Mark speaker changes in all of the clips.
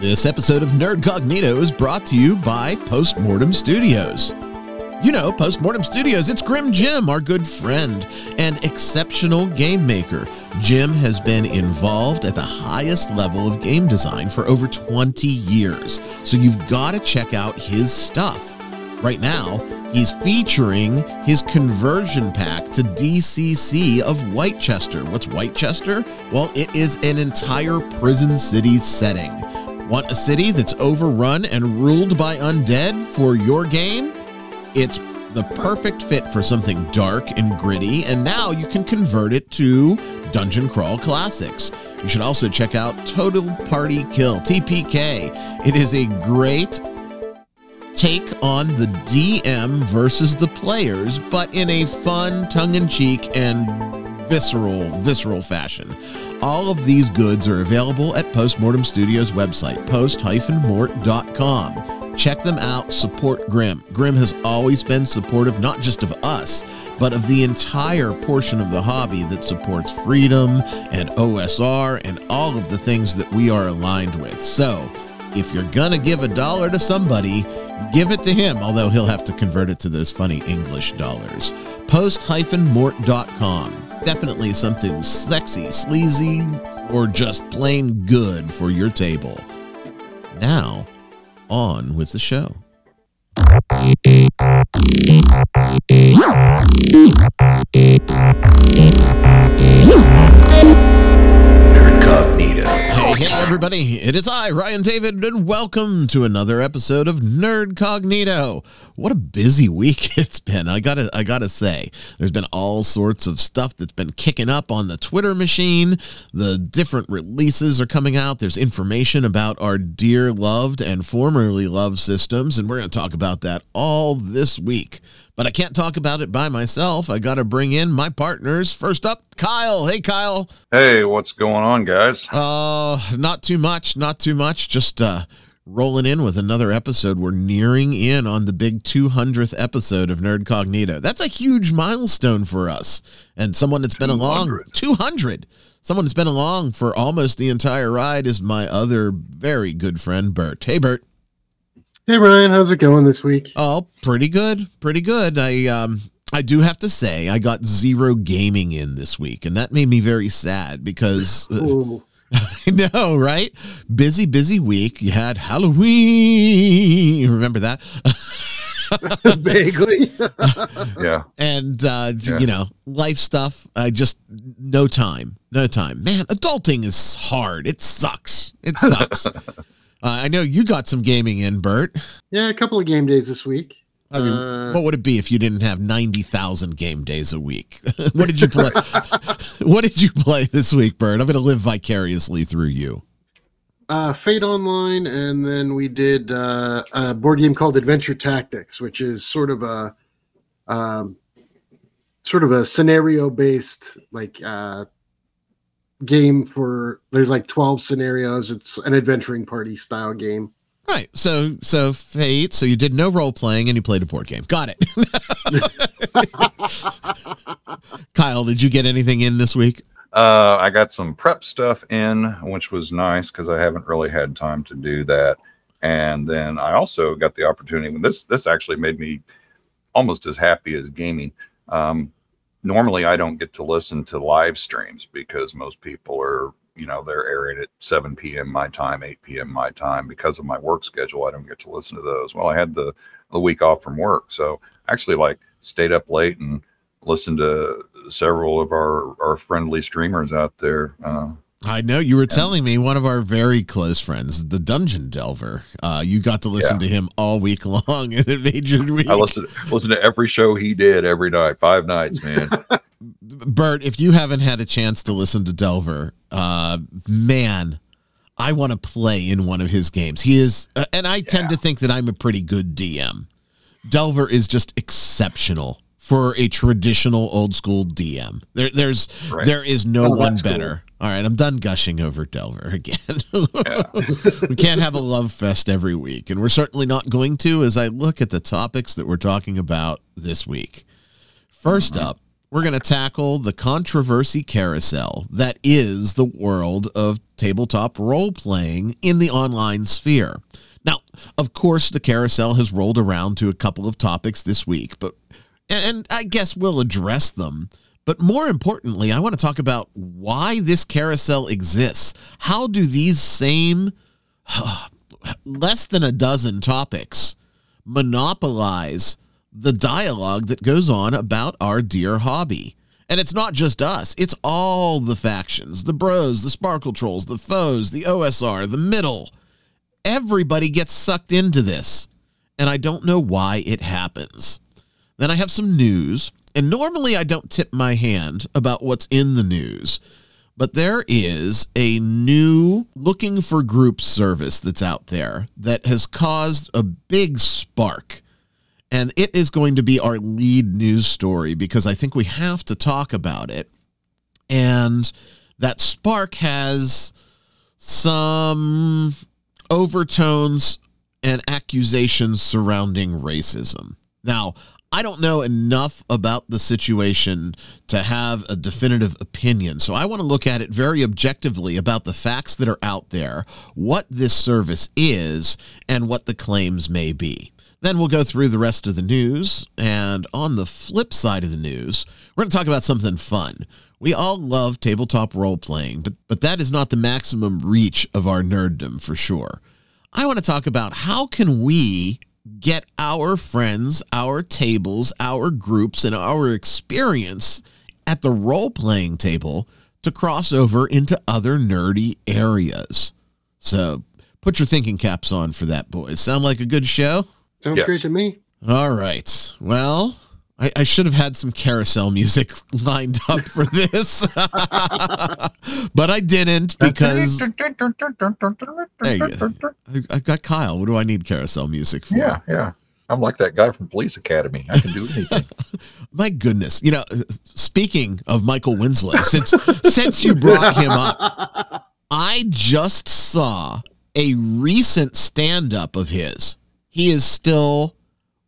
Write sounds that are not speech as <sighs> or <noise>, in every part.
Speaker 1: This episode of Nerdcognito is brought to you by Postmortem Studios. You know, Postmortem Studios, it's Grim Jim, our good friend and exceptional game maker. Jim has been involved at the highest level of game design for over 20 years, so you've got to check out his stuff. Right now, he's featuring his conversion pack to DCC of Whitechester. What's Whitechester? Well, it is an entire prison city setting. Want a city that's overrun and ruled by undead for your game? It's the perfect fit for something dark and gritty, and now you can convert it to Dungeon Crawl Classics. You should also check out Total Party Kill, TPK. It is a great take on the DM versus the players, but in a fun, tongue in cheek, and visceral, visceral fashion. All of these goods are available at Postmortem Studios' website, post-mort.com. Check them out, support Grim. Grim has always been supportive not just of us, but of the entire portion of the hobby that supports freedom and OSR and all of the things that we are aligned with. So, if you're gonna give a dollar to somebody, give it to him, although he'll have to convert it to those funny English dollars. Post-mort.com. Definitely something sexy, sleazy, or just plain good for your table. Now, on with the show. Hey, everybody. It is I, Ryan David, and welcome to another episode of Nerdcognito. What a busy week <laughs> it's been. I gotta, I gotta say, there's been all sorts of stuff that's been kicking up on the Twitter machine. The different releases are coming out. There's information about our dear loved and formerly loved systems, and we're gonna talk about that all this week. But I can't talk about it by myself. I gotta bring in my partners. First up, Kyle. Hey, Kyle.
Speaker 2: Hey, what's going on, guys?
Speaker 1: Uh, not too much, not too much. Just uh rolling in with another episode. We're nearing in on the big 200th episode of Nerdcognito. That's a huge milestone for us. And someone that's been along
Speaker 2: 200.
Speaker 1: 200. Someone that's been along for almost the entire ride is my other very good friend Bert. Hey Bert.
Speaker 3: Hey Ryan, how's it going this week?
Speaker 1: Oh, pretty good. Pretty good. I um I do have to say I got zero gaming in this week and that made me very sad because uh, <laughs> I know, right? Busy, busy week. You had Halloween. <laughs> Remember that? <laughs>
Speaker 3: Vaguely.
Speaker 2: Yeah,
Speaker 1: and uh,
Speaker 2: Yeah.
Speaker 1: you know, life stuff. I just no time, no time. Man, adulting is hard. It sucks. It sucks. Uh, I know you got some gaming in, Bert.
Speaker 3: yeah, a couple of game days this week.
Speaker 1: I mean,
Speaker 3: Uh,
Speaker 1: what would it be if you didn't have ninety thousand game days a week? <laughs> what did you play? <laughs> what did you play this week, Bert? I'm going to live vicariously through you.
Speaker 3: uh, Fate Online, and then we did uh, a board game called Adventure Tactics, which is sort of a um, sort of a scenario based like uh, game for. There's like 12 scenarios. It's an adventuring party style game.
Speaker 1: Right. So so fate. So you did no role playing and you played a board game. Got it. <laughs> Kyle, did you get anything in this week?
Speaker 2: uh, I got some prep stuff in, which was nice because I haven't really had time to do that. And then I also got the opportunity. This this actually made me almost as happy as gaming. Um, normally, I don't get to listen to live streams because most people are, you know, they're airing at 7 p.m. my time, 8 p.m. my time. Because of my work schedule, I don't get to listen to those. Well, I had the the week off from work, so I actually like stayed up late and listened to several of our our friendly streamers out there. Uh,
Speaker 1: I know you were telling me one of our very close friends, the Dungeon Delver. Uh, you got to listen to him all week <laughs> long, and it made your week.
Speaker 2: I listened listened to every show he did every night, five nights, man. <laughs>
Speaker 1: Bert, if you haven't had a chance to listen to Delver, uh, man, I want to play in one of his games. He is, uh, and I tend to think that I'm a pretty good DM. Delver is just exceptional for a traditional old school DM. There, there's,
Speaker 2: Right.
Speaker 1: there is no
Speaker 3: Oh,
Speaker 1: one better. All right, I'm done gushing over Delver again. <laughs> We can't have a love fest every week, and we're certainly not going to. As I look at the topics that we're talking about this week, 1st
Speaker 2: Mm-hmm.
Speaker 1: up, we're going to tackle the controversy carousel that is the world of tabletop role playing in the online sphere. Now, of course, the carousel has rolled around to a couple of topics this week, but and, and I guess we'll address them. But more importantly, I want to talk about why this carousel exists. How do these same <sighs> less than a dozen topics monopolize the dialogue that goes on about our dear hobby? And it's not just us, it's all the factions the bros, the sparkle trolls, the foes, the OSR, the middle. Everybody gets sucked into this. And I don't know why it happens. Then I have some news. And normally I don't tip my hand about what's in the news. But there is a new looking for group service that's out there that has caused a big spark and it is going to be our lead news story because I think we have to talk about it. And that spark has some overtones and accusations surrounding racism. Now, I don't know enough about the situation to have a definitive opinion. So I want to look at it very objectively about the facts that are out there, what this service is, and what the claims may be. Then we'll go through the rest of the news. And on the flip side of the news, we're going to talk about something fun. We all love tabletop role playing, but, but that is not the maximum reach of our nerddom for sure. I want to talk about how can we get our friends, our tables, our groups, and our experience at the role playing table to cross over into other nerdy areas. So put your thinking caps on for that, boys. Sound like a good show?
Speaker 3: Sounds
Speaker 2: Yes.
Speaker 3: great to me.
Speaker 1: All right. Well, I, I should have had some carousel music <laughs> lined up for this, <laughs> but I didn't because There you go. I, I've got Kyle. What do I need carousel music for?
Speaker 2: Yeah, yeah. I'm like that guy from Police Academy. I can do anything. <laughs>
Speaker 1: My goodness. You know, uh, speaking of Michael Winslow, since since you brought him up, I just saw a recent stand up of his. He is still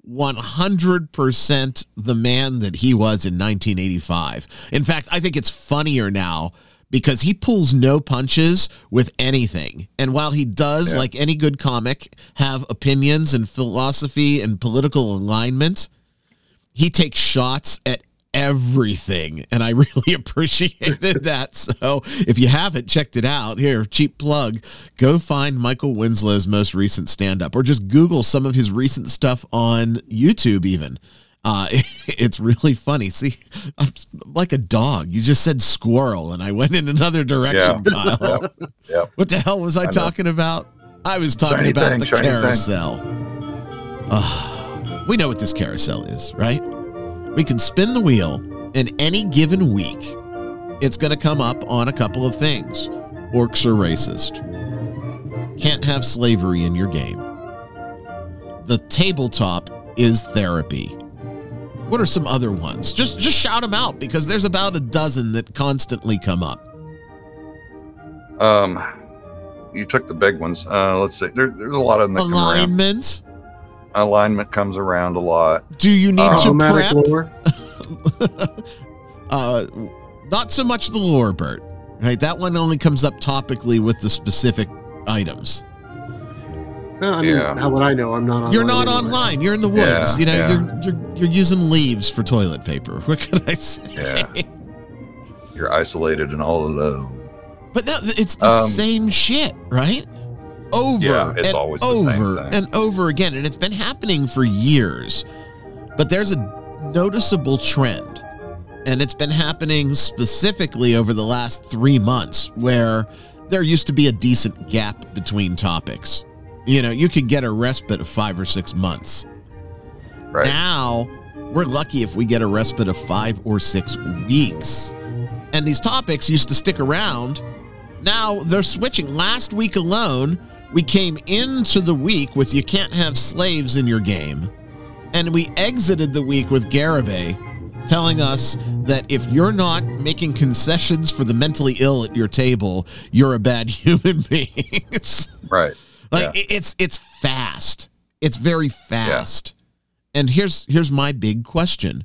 Speaker 1: 100% the man that he was in 1985. In fact, I think it's funnier now because he pulls no punches with anything. And while he does,
Speaker 2: Yeah.
Speaker 1: like any good comic, have opinions and philosophy and political alignment, he takes shots at everything and i <laughs> really appreciated that. So if you haven't checked it out here cheap plug go find michael winslow's most recent stand-up or just google some of his recent stuff on youtube even. Uh, <laughs> it's really funny. See i'm like a dog. You just said squirrel and i went in another direction
Speaker 2: Yeah.
Speaker 1: Kyle. <laughs>
Speaker 2: Yep, yep.
Speaker 1: what the hell was i,
Speaker 2: I know.
Speaker 1: talking about? I was talking
Speaker 2: Shiny
Speaker 1: about
Speaker 2: thing,
Speaker 1: the carousel. Ah, we know what this carousel is right we can spin the wheel in any given week. It's going to come up on a couple of things. Orcs are racist. Can't have slavery in your game. The tabletop is therapy. What are some other ones? Just just shout them out because there's about a dozen that constantly come up.
Speaker 2: Um, you took the big ones. Uh, let's see. There, there's a lot of them that.
Speaker 1: Alignment.
Speaker 2: Alignment comes around a lot.
Speaker 1: Do you need
Speaker 2: Uh,
Speaker 1: to prep?
Speaker 3: lore. <laughs>
Speaker 1: uh, not so much the lore, Bert. Right, that one only comes up topically with the specific items.
Speaker 3: Well, I mean,
Speaker 2: Yeah.
Speaker 3: how would I know? I'm not online.
Speaker 1: You're not
Speaker 3: anyway.
Speaker 1: online. You're in the woods.
Speaker 2: Yeah,
Speaker 1: you know,
Speaker 2: yeah.
Speaker 1: you're you're you're using leaves for toilet paper. <laughs> What can I say?
Speaker 2: Yeah. You're isolated and all alone.
Speaker 1: But no, it's the
Speaker 2: Um,
Speaker 1: same shit, right? Over
Speaker 2: Yeah, it's
Speaker 1: and
Speaker 2: always
Speaker 1: over and over again, and it's been happening for years. But there's a noticeable trend, and it's been happening specifically over the last three months, where there used to be a decent gap between topics. You know, you could get a respite of five or six months.
Speaker 2: Right.
Speaker 1: Now, we're lucky if we get a respite of five or six weeks. And these topics used to stick around. Now they're switching. Last week alone, we came into the week with You Can't Have Slaves in Your Game. And we exited the week with Garibay telling us that if you're not making concessions for the mentally ill at your table, you're a bad <laughs> human being.
Speaker 2: Right.
Speaker 1: Like
Speaker 2: Yeah.
Speaker 1: it's it's fast. It's very fast. And here's here's my big question.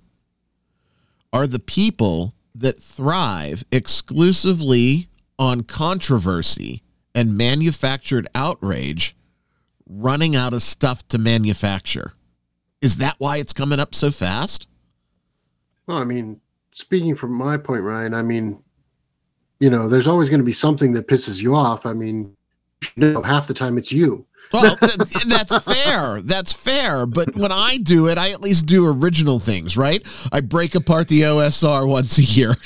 Speaker 1: Are the people that thrive exclusively on controversy and manufactured outrage running out of stuff to manufacture. Is that why it's coming up so fast?
Speaker 3: Well, I mean, speaking from my point, Ryan, I mean, you know, there's always going to be something that pisses you off. I mean, you know, half the time it's you.
Speaker 1: Well, th- that's fair. That's fair. But when I do it, I at least do original things, right? I break apart the OSR once a year. <laughs>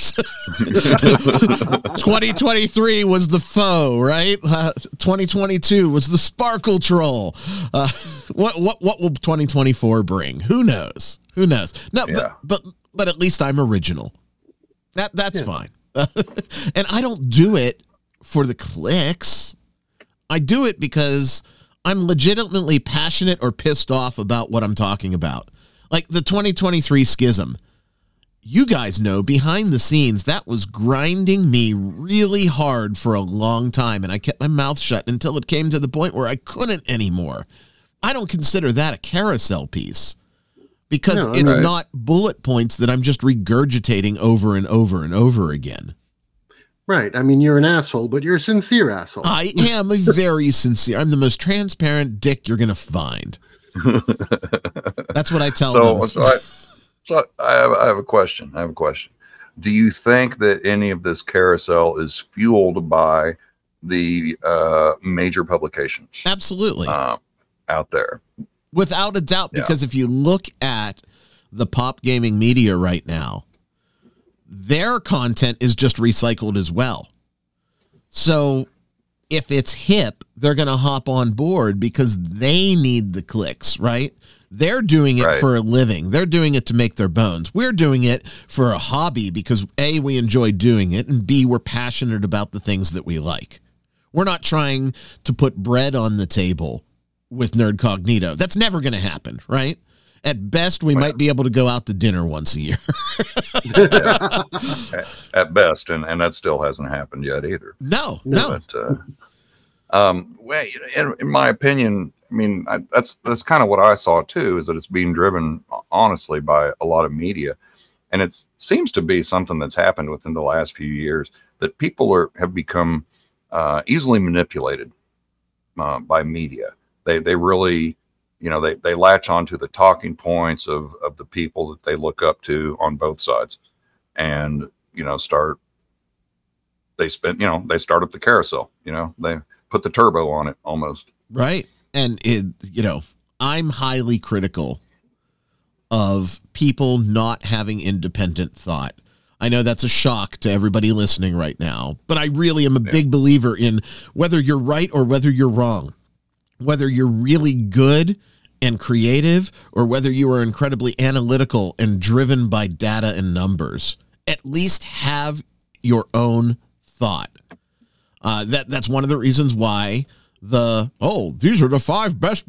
Speaker 1: 2023 was the foe, right? Uh, 2022 was the sparkle troll. Uh, what what what will 2024 bring? Who knows? Who knows? No,
Speaker 2: Yeah.
Speaker 1: but but but at least I'm original. That that's
Speaker 3: Yeah.
Speaker 1: fine. <laughs> and I don't do it for the clicks. I do it because I'm legitimately passionate or pissed off about what I'm talking about. Like the 2023 schism. You guys know behind the scenes that was grinding me really hard for a long time and I kept my mouth shut until it came to the point where I couldn't anymore. I don't consider that a carousel piece because
Speaker 3: No,
Speaker 1: it's
Speaker 2: Right.
Speaker 1: not bullet points that I'm just regurgitating over and over and over again.
Speaker 3: Right. I mean, you're an asshole, but you're a sincere asshole.
Speaker 1: I am a very sincere. I'm the most transparent dick you're gonna find. <laughs> That's what I tell
Speaker 2: so,
Speaker 1: them.
Speaker 2: so I, so I have, I have a question. I have a question. Do you think that any of this carousel is fueled by the uh, major publications
Speaker 1: Absolutely,
Speaker 2: uh, out there?
Speaker 1: without a doubt.
Speaker 2: Yeah.
Speaker 1: Because if you look at the pop gaming media right now, their content is just recycled as well. So if it's hip, they're going to hop on board because they need the clicks, right? They're doing it
Speaker 2: Right.
Speaker 1: for a living. They're doing it to make their bones. We're doing it for a hobby because A, we enjoy doing it, and B, we're passionate about the things that we like. We're not trying to put bread on the table with Nerdcognito. That's never going to happen, right? At best, we
Speaker 2: Well-
Speaker 1: might be able to go out to dinner once a year. <laughs>
Speaker 2: at, at best, and, and that still hasn't happened yet either.
Speaker 1: no, no.
Speaker 2: But uh, um, well, in, in my opinion, I mean I, that's that's kind of what I saw too. Is that it's being driven honestly by a lot of media, and it seems to be something that's happened within the last few years that people are have become uh, easily manipulated uh, by media. They they really you know they they latch onto the talking points of of the people that they look up to on both sides, and you know start they spent you know they start up the carousel you know they put the turbo on it almost
Speaker 1: Right. And it, you know, I'm highly critical of people not having independent thought. I know that's a shock to everybody listening right now, but I really am a
Speaker 2: Yeah.
Speaker 1: big believer in whether you're right or whether you're wrong, whether you're really good and creative or whether you are incredibly analytical and driven by data and numbers. At least have your own thought. Uh, that that's one of the reasons why the oh these are the five best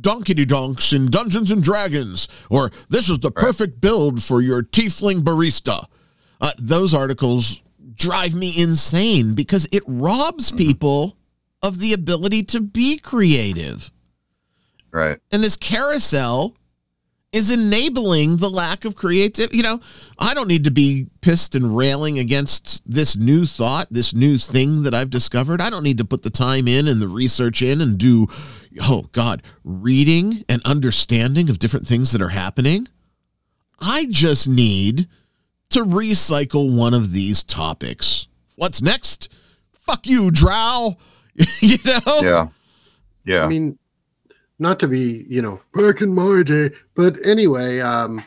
Speaker 1: donkey donks in Dungeons and Dragons, or this is the
Speaker 2: Right.
Speaker 1: perfect build for your tiefling barista. Uh, those articles drive me insane because it robs people of the ability to be creative.
Speaker 2: Right
Speaker 1: And this carousel is enabling the lack of creativity. You know, I don't need to be pissed and railing against this new thought, this new thing that I've discovered. I don't need to put the time in and the research in and do, oh God, reading and understanding of different things that are happening. I just need to recycle one of these topics. What's next? Fuck you, Drow. <laughs> you know?
Speaker 2: yeah yeah
Speaker 3: I mean, not to be, you know, back in my day, but anyway, um,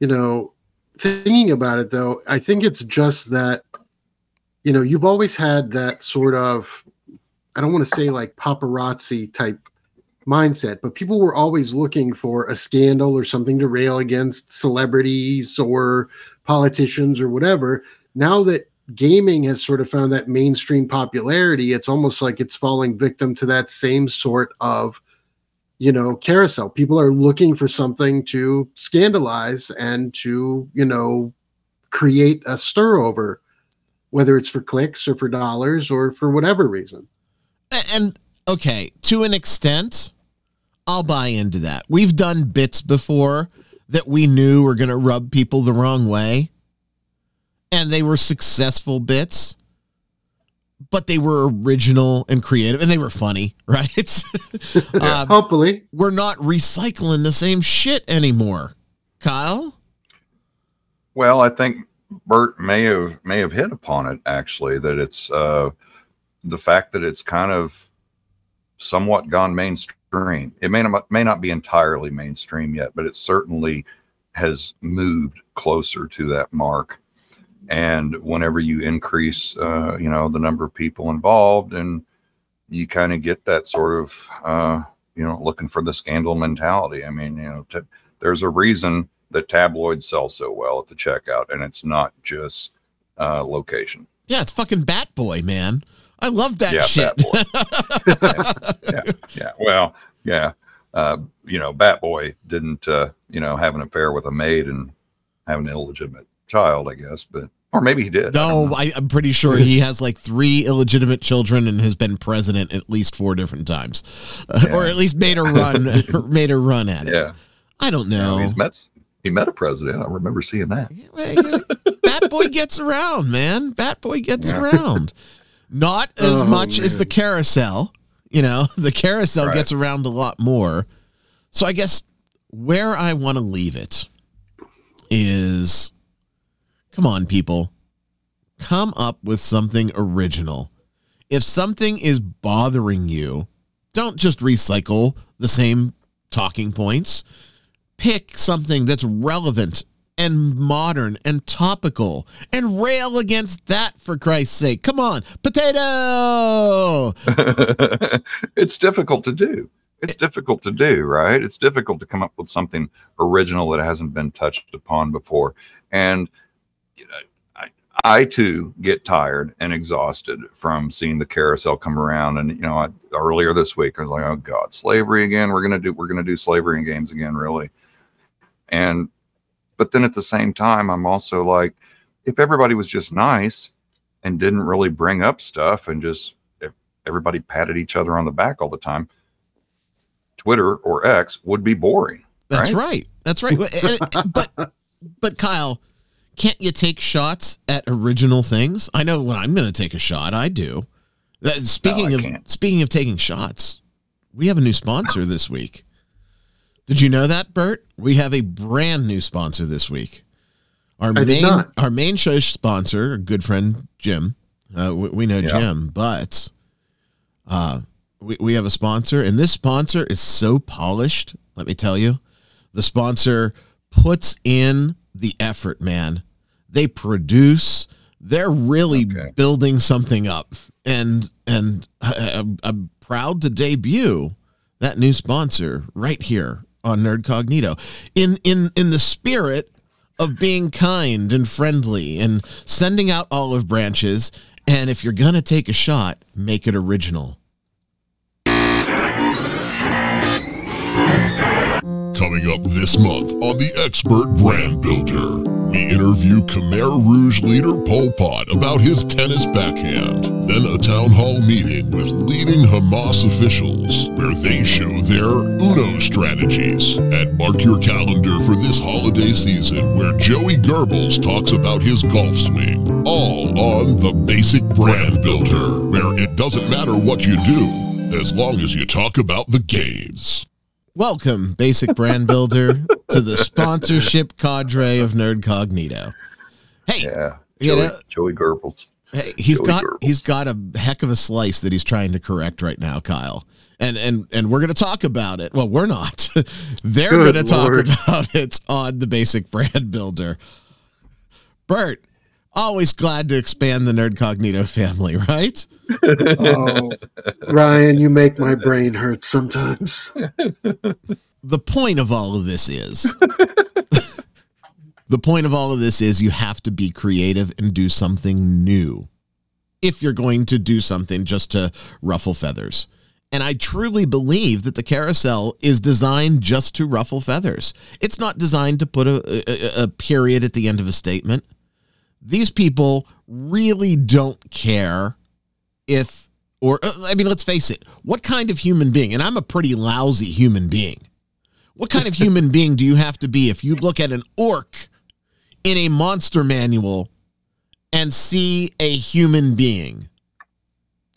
Speaker 3: you know, thinking about it though, I think it's just that, you know, you've always had that sort of, I don't want to say like paparazzi type mindset, but people were always looking for a scandal or something to rail against celebrities or politicians or whatever. Now that gaming has sort of found that mainstream popularity, it's almost like it's falling victim to that same sort of, you know, carousel. People are looking for something to scandalize and to, you know, create a stir over, whether it's for clicks or for dollars or for whatever reason.
Speaker 1: And okay, to an extent, I'll buy into that. We've done bits before that we knew were going to rub people the wrong way, and they were successful bits. But they were original and creative and they were funny, <laughs> right? <laughs> uh,
Speaker 3: Hopefully.
Speaker 1: we're not recycling the same shit anymore. Kyle?
Speaker 2: Well, I think Bert may have may have hit upon it actually that it's uh, the fact that it's kind of somewhat gone mainstream. It may not may not be entirely mainstream yet, but it certainly has moved closer to that mark. And whenever you increase, uh, you know, the number of people involved, and you kind of get that sort of, uh, you know, looking for the scandal mentality. I mean, you know, t- there's a reason that tabloids sell so well at the checkout, and it's not just uh, location.
Speaker 1: Yeah, it's fucking Bat Boy, man. I love that
Speaker 2: Yeah,
Speaker 1: shit.
Speaker 2: Bat <laughs> yeah, yeah. Well, yeah. Uh, you know, Bat Boy didn't, uh, you know, have an affair with a maid and have an illegitimate child, I guess, but or maybe he did.
Speaker 1: No. I, I'm pretty sure he has like three illegitimate children and has been president at least four different times, Uh, <laughs> or at least made a run, <laughs> <laughs> made a run at it.
Speaker 2: yeah.
Speaker 1: I don't
Speaker 2: know,
Speaker 1: know.
Speaker 2: he's met he met a president. I remember seeing that.
Speaker 1: Bat Boy gets around, man. Bat Boy gets
Speaker 2: Yeah.
Speaker 1: around. Not as
Speaker 3: Oh,
Speaker 1: much as the carousel. You know, the carousel
Speaker 2: Right.
Speaker 1: gets around a lot more. So I guess where I want to leave it is come on, people. Come up with something original. If something is bothering you, don't just recycle the same talking points. Pick something that's relevant and modern and topical and rail against that for Christ's sake. Come on, potato. <laughs>
Speaker 2: it's difficult to do. It's difficult to do, right? It's difficult to come up with something original that hasn't been touched upon before. And you know, I, I too get tired and exhausted from seeing the carousel come around. And you know, I, earlier this week I was like, "Oh God, slavery again! We're gonna do we're gonna do slavery in games again, really." And but then at the same time, I'm also like, if everybody was just nice and didn't really bring up stuff and just if everybody patted each other on the back all the time, Twitter or X would be boring.
Speaker 1: That's
Speaker 2: Right?
Speaker 1: right. That's right. But but Kyle, can't you take shots at original things? I know when I'm going to take a shot, I do. That- Speaking
Speaker 2: I
Speaker 1: of
Speaker 2: can't.
Speaker 1: speaking of taking shots, we have a new sponsor this week. Did you know that, Bert? We have a brand new sponsor this week. Our
Speaker 3: I
Speaker 1: main our main show sponsor, our good friend Jim. Uh, we, we know
Speaker 2: Yeah.
Speaker 1: Jim, but uh, we, we have a sponsor, and this sponsor is so polished. Let me tell you, the sponsor puts in the effort, man. They produce. They're really
Speaker 2: Okay.
Speaker 1: building something up, and and I, I'm, I'm proud to debut that new sponsor right here on Nerdcognito in in in the spirit of being kind and friendly and sending out olive branches. And if you're gonna take a shot, make it original.
Speaker 4: Coming up this month on the Expert Brand Builder, we interview Khmer Rouge leader Pol Pot about his tennis backhand. Then a town hall meeting with leading Hamas officials where they show their Uno strategies. And mark your calendar for this holiday season where Joey Goebbels talks about his golf swing. All on the Basic Brand Builder, where it doesn't matter what you do as long as you talk about the games.
Speaker 1: Welcome, Basic Brand Builder, to the sponsorship cadre of Nerdcognito. Hey,
Speaker 2: Yeah.
Speaker 1: You
Speaker 2: Joey,
Speaker 1: know-
Speaker 2: Joey Goebbels.
Speaker 1: Hey, he's
Speaker 2: Joey
Speaker 1: got
Speaker 2: Goebbels.
Speaker 1: he's got a heck of a slice that he's trying to correct right now, Kyle. And and and we're going to talk about it. Well, we're not. <laughs> They're going to talk about it on the Basic Brand Builder. Bert, always glad to expand the Nerdcognito family, right?
Speaker 3: Oh, Ryan, you make my brain hurt sometimes.
Speaker 1: the point of all of this is <laughs> the point of all of this is you have to be creative and do something new if you're going to do something just to ruffle feathers and i truly believe that the carousel is designed just to ruffle feathers it's not designed to put a, a, a period at the end of a statement these people really don't care if or uh, i mean let's face it what kind of human being and i'm a pretty lousy human being what kind of <laughs> human being do you have to be if you look at an orc in a monster manual and see a human being?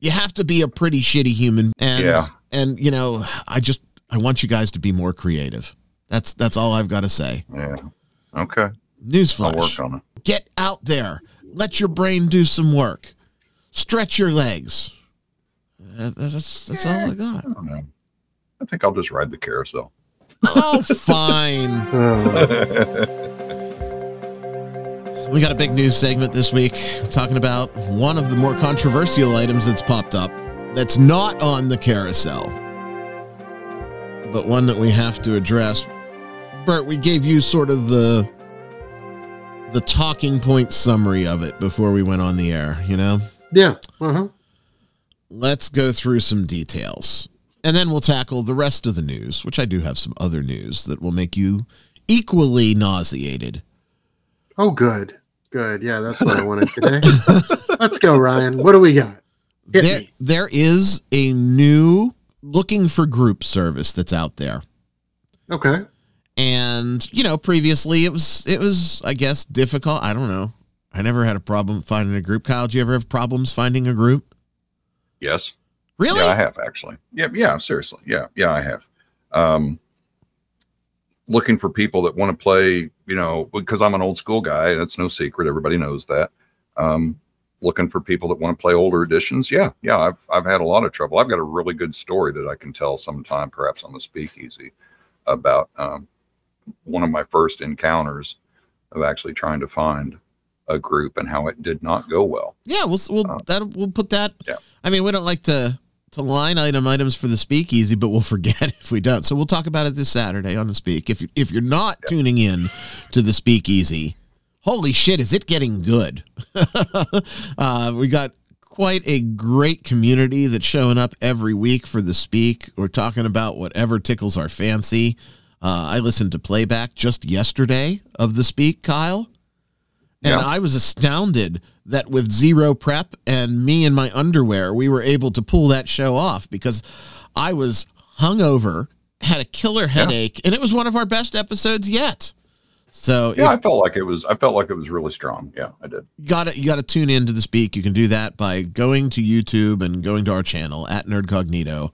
Speaker 1: you have to be a pretty shitty human and
Speaker 2: Yeah.
Speaker 1: and you know i just i want you guys to be more creative that's that's all i've got to say
Speaker 2: Yeah. Okay. I'll
Speaker 1: newsflash
Speaker 2: work on it.
Speaker 1: Get out there. Let your brain do some work. Stretch your legs. Uh, that's that's all i got.
Speaker 2: I don't know. I think I'll just ride the carousel.
Speaker 1: oh fine. <laughs> We got a big news segment this week talking about one of the more controversial items that's popped up that's not on the carousel but one that we have to address. Bert we gave you sort of the the talking point summary of it before we went on the air you know
Speaker 3: yeah. Uh-huh.
Speaker 1: let's go through some details and then we'll tackle the rest of the news which i do have some other news that will make you equally nauseated
Speaker 3: Oh, good. Good. Yeah, that's what I wanted today. <laughs> Let's go, Ryan. What do we got?
Speaker 1: There, there is a new looking for group service that's out there
Speaker 3: Okay.
Speaker 1: And you know previously it was it was i guess difficult i don't know i never had a problem finding a group kyle do you ever have problems finding a group
Speaker 2: Yes.
Speaker 1: really
Speaker 2: Yeah, I have actually. Yeah, yeah, seriously. Yeah, yeah, I have. Um looking for people that want to play, you know, because I'm an old school guy, that's no secret. Everybody knows that. Um looking for people that want to play older editions. Yeah, yeah, I've I've had a lot of trouble. I've got a really good story that I can tell sometime, perhaps on the speakeasy, about um one of my first encounters of actually trying to find a group and how it did not go well.
Speaker 1: yeah we'll we'll
Speaker 2: Uh,
Speaker 1: that we'll put that
Speaker 2: yeah.
Speaker 1: i mean we don't like to to line item items for the speakeasy but we'll <laughs> forget if we don't. So we'll talk about it this saturday on the speak. If you if you're not tuning in to the speakeasy holy shit is it getting good? <laughs> Uh, we got quite a great community that's showing up every week for the speak. We're talking about whatever tickles our fancy uh, i listened to playback just yesterday of the speak kyle and
Speaker 2: Yeah.
Speaker 1: I was astounded that with zero prep and me in my underwear, we were able to pull that show off because I was hungover, had a killer headache, and it was one of our best episodes yet. So
Speaker 2: Yeah,
Speaker 1: if
Speaker 2: I felt like it was I felt like it was really strong. Yeah, I did.
Speaker 1: you got to you got to tune into the speak. You can do that by going to YouTube and going to our channel at Nerdcognito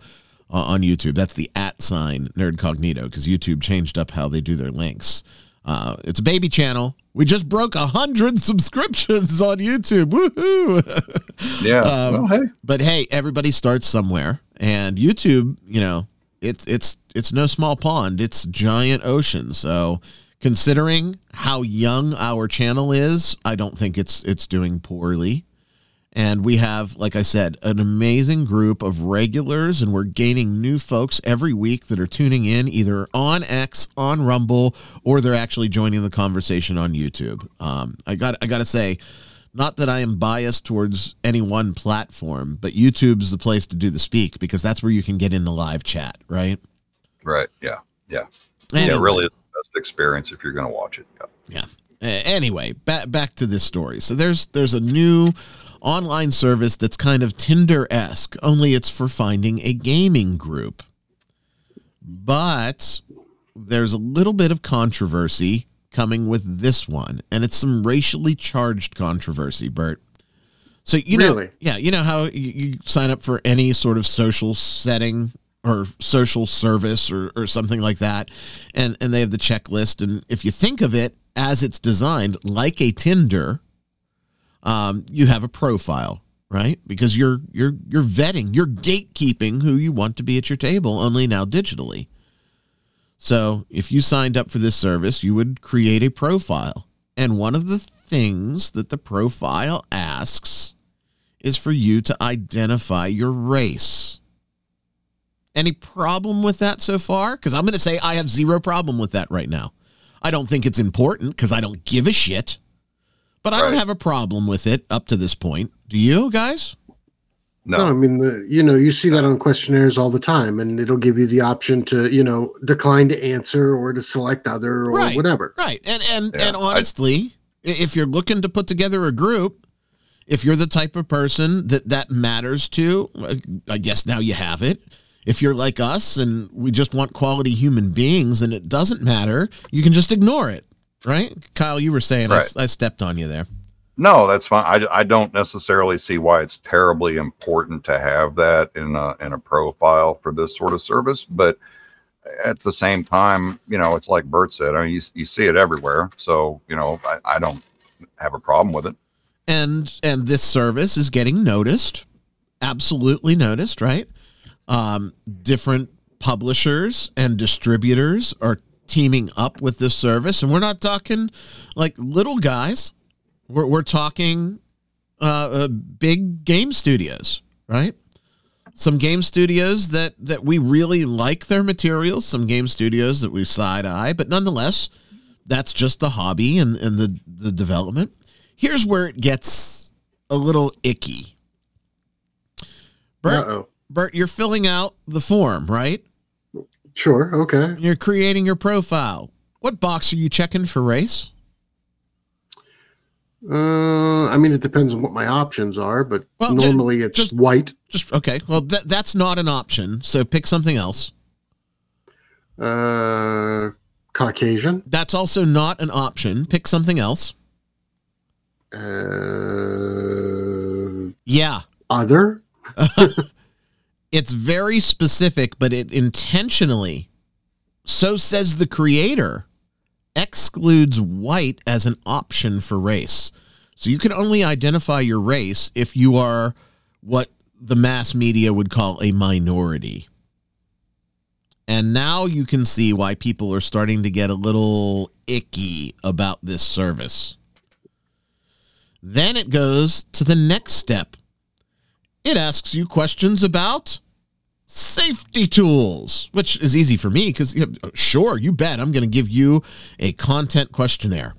Speaker 1: uh, on YouTube. That's the at sign Nerdcognito because YouTube changed up how they do their links. Uh, it's a baby channel. We just broke a hundred <laughs> subscriptions on YouTube. Woohoo!
Speaker 2: Yeah. <laughs>
Speaker 1: Um,
Speaker 2: well, hey,
Speaker 1: but hey, everybody starts somewhere, and YouTube, you know, it's it's it's no small pond. It's giant ocean. So, considering how young our channel is, I don't think it's it's doing poorly. And we have, like I said, an amazing group of regulars, and we're gaining new folks every week that are tuning in either on X, on Rumble, or they're actually joining the conversation on YouTube. Um, I got, I got to say, not that I am biased towards any one platform, but YouTube's the place to do the speak because that's where you can get in the live chat, right?
Speaker 2: right. Yeah. Yeah.
Speaker 1: Anyway.
Speaker 2: Yeah, really is the best experience if you're going to watch it. Yeah.
Speaker 1: Uh, anyway, back back to this story. So there's there's a new online service that's kind of Tinder esque, only it's for finding a gaming group. But there's a little bit of controversy coming with this one, and it's some racially charged controversy, Bert. So you know,
Speaker 3: Really?
Speaker 1: yeah, you know how you, you sign up for any sort of social setting or social service or, or something like that, and and they have the checklist, and if you think of it as it's designed like a Tinder, um, you have a profile, right? Because you're you're you're vetting, you're gatekeeping who you want to be at your table, only now digitally. So if you signed up for this service, you would create a profile. And one of the things that the profile asks is for you to identify your race. Any problem with that so far? Because I'm going to say I have zero problem with that right now. I don't think it's important because I don't give a shit. But I don't have a problem with it up to this point. Do you guys?
Speaker 2: No.
Speaker 3: No, I mean, the, you know, you see that on questionnaires all the time, and it'll give you the option to, you know, decline to answer or to select other or
Speaker 1: Right.
Speaker 3: whatever.
Speaker 1: Right. And and
Speaker 2: Yeah,
Speaker 1: and honestly, i if you're looking to put together a group, if you're the type of person that that matters to, uh, I guess now you have it. If you're like us and we just want quality human beings and it doesn't matter, you can just ignore it. Right? Kyle, you were saying I
Speaker 2: Right.
Speaker 1: I, stepped on you there.
Speaker 2: No, that's fine. I, I don't necessarily see why it's terribly important to have that in a in a profile for this sort of service, but at the same time, you know, it's like Bert said. I mean, you, you see it everywhere, so you know, I, I don't have a problem with it.
Speaker 1: and and this service is getting noticed absolutely noticed right um, different publishers and distributors are teaming up with this service and we're not talking like little guys we're, we're talking uh, uh, big game studios right some game studios that that we really like their materials some game studios that we side eye but nonetheless that's just the hobby and, and the the development here's where it gets a little icky. Bert,
Speaker 3: Uh-oh.
Speaker 1: Bert, you're filling out the form, right?
Speaker 3: Sure. Okay.
Speaker 1: You're creating your profile. What box are you checking for race?
Speaker 3: Uh, I mean, it depends on what my options are, but
Speaker 1: Well,
Speaker 3: normally it's
Speaker 1: just-
Speaker 3: white.
Speaker 1: Just okay. Well, that that's not an option. So pick something else.
Speaker 3: Uh, Caucasian.
Speaker 1: That's also not an option. Pick something else.
Speaker 3: Uh,
Speaker 1: Yeah.
Speaker 3: other. <laughs>
Speaker 1: It's very specific, but it intentionally, so says the creator, excludes white as an option for race. So you can only identify your race if you are what the mass media would call a minority. And now you can see why people are starting to get a little icky about this service. Then it goes to the next step. It asks you questions about safety tools, which is easy for me because, sure, you bet I'm going to give you a content questionnaire.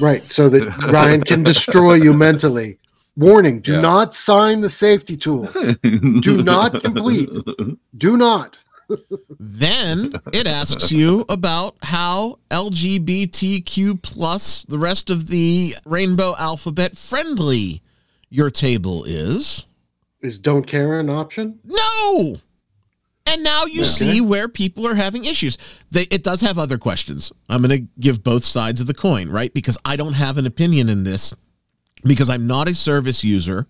Speaker 3: Right. So that Ryan can destroy you mentally. Warning: Do
Speaker 2: Yeah.
Speaker 3: not sign the safety tools. Do not <laughs> complete. Do not.
Speaker 1: Then it asks you about how LGBTQ plus the rest of the rainbow alphabet friendly your table is.
Speaker 3: Is don't care an option?
Speaker 1: No. And now you
Speaker 3: Okay.
Speaker 1: see where people are having issues. They, it does have other questions. I'm going to give both sides of the coin, right? Because I don't have an opinion in this because I'm not a service user.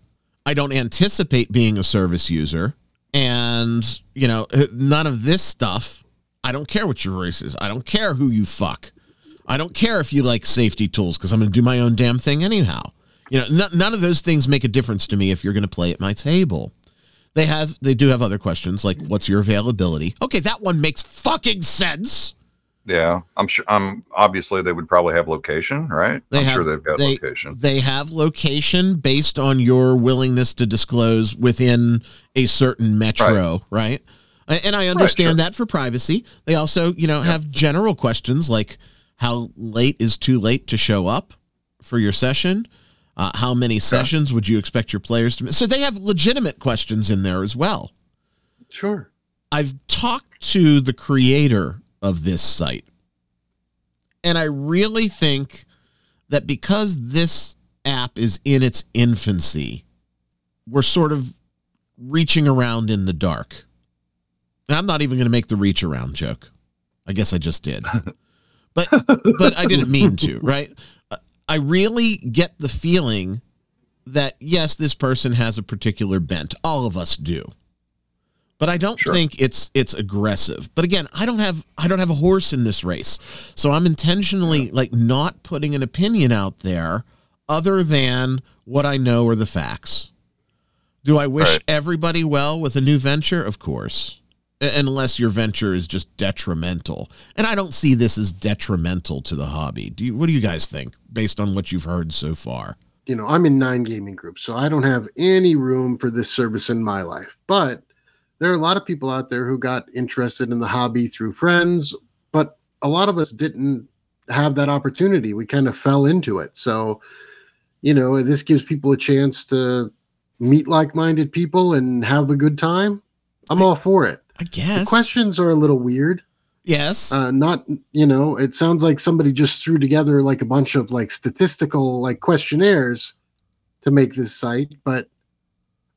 Speaker 1: I don't anticipate being a service user. And, you know, uh, none of this stuff. I don't care what your race is. I don't care who you fuck. I don't care if you like safety tools because I'm going to do my own damn thing anyhow. You know, n- none of those things make a difference to me if you're going to play at my table. They have they do have other questions like what's your availability? Okay, that one makes fucking sense.
Speaker 2: Yeah, I'm sure. I'm obviously they would probably have location, right?
Speaker 1: They
Speaker 2: I'm
Speaker 1: have
Speaker 2: sure they've got
Speaker 1: they,
Speaker 2: location.
Speaker 1: They have location based on your willingness to disclose within a certain metro, right? A- And I understand
Speaker 2: sure.
Speaker 1: that for privacy. They also, you know, have general questions like how late is too late to show up for your session? Uh, how many sessions would you expect your players to miss? So they have legitimate questions in there as well.
Speaker 3: Sure.
Speaker 1: I've talked to the creator of this site, and I really think that because this app is in its infancy, we're sort of reaching around in the dark. And I'm not even going to make the reach around joke. I guess I just did. <laughs> But but I didn't mean to, right? I really get the feeling that yes, this person has a particular bent. All of us do but I don't
Speaker 2: Sure.
Speaker 1: think it's it's aggressive. But again, I don't have I don't have a horse in this race, so I'm intentionally like not putting an opinion out there other than what I know are the facts. Do I wish
Speaker 2: Right.
Speaker 1: everybody well with a new venture? Of course, unless your venture is just detrimental, and I don't see this as detrimental to the hobby. Do you? What do you guys think, based on what you've heard so far?
Speaker 3: You know, I'm in nine gaming groups, so I don't have any room for this service in my life. But there are a lot of people out there who got interested in the hobby through friends, but a lot of us didn't have that opportunity. We kind of fell into it. So, you know, this gives people a chance to meet like-minded people and have a good time. I'm all for it.
Speaker 1: I
Speaker 3: The questions are a little weird.
Speaker 1: Yes.
Speaker 3: Uh, not, you know, it sounds like somebody just threw together like a bunch of like statistical like questionnaires to make this site, but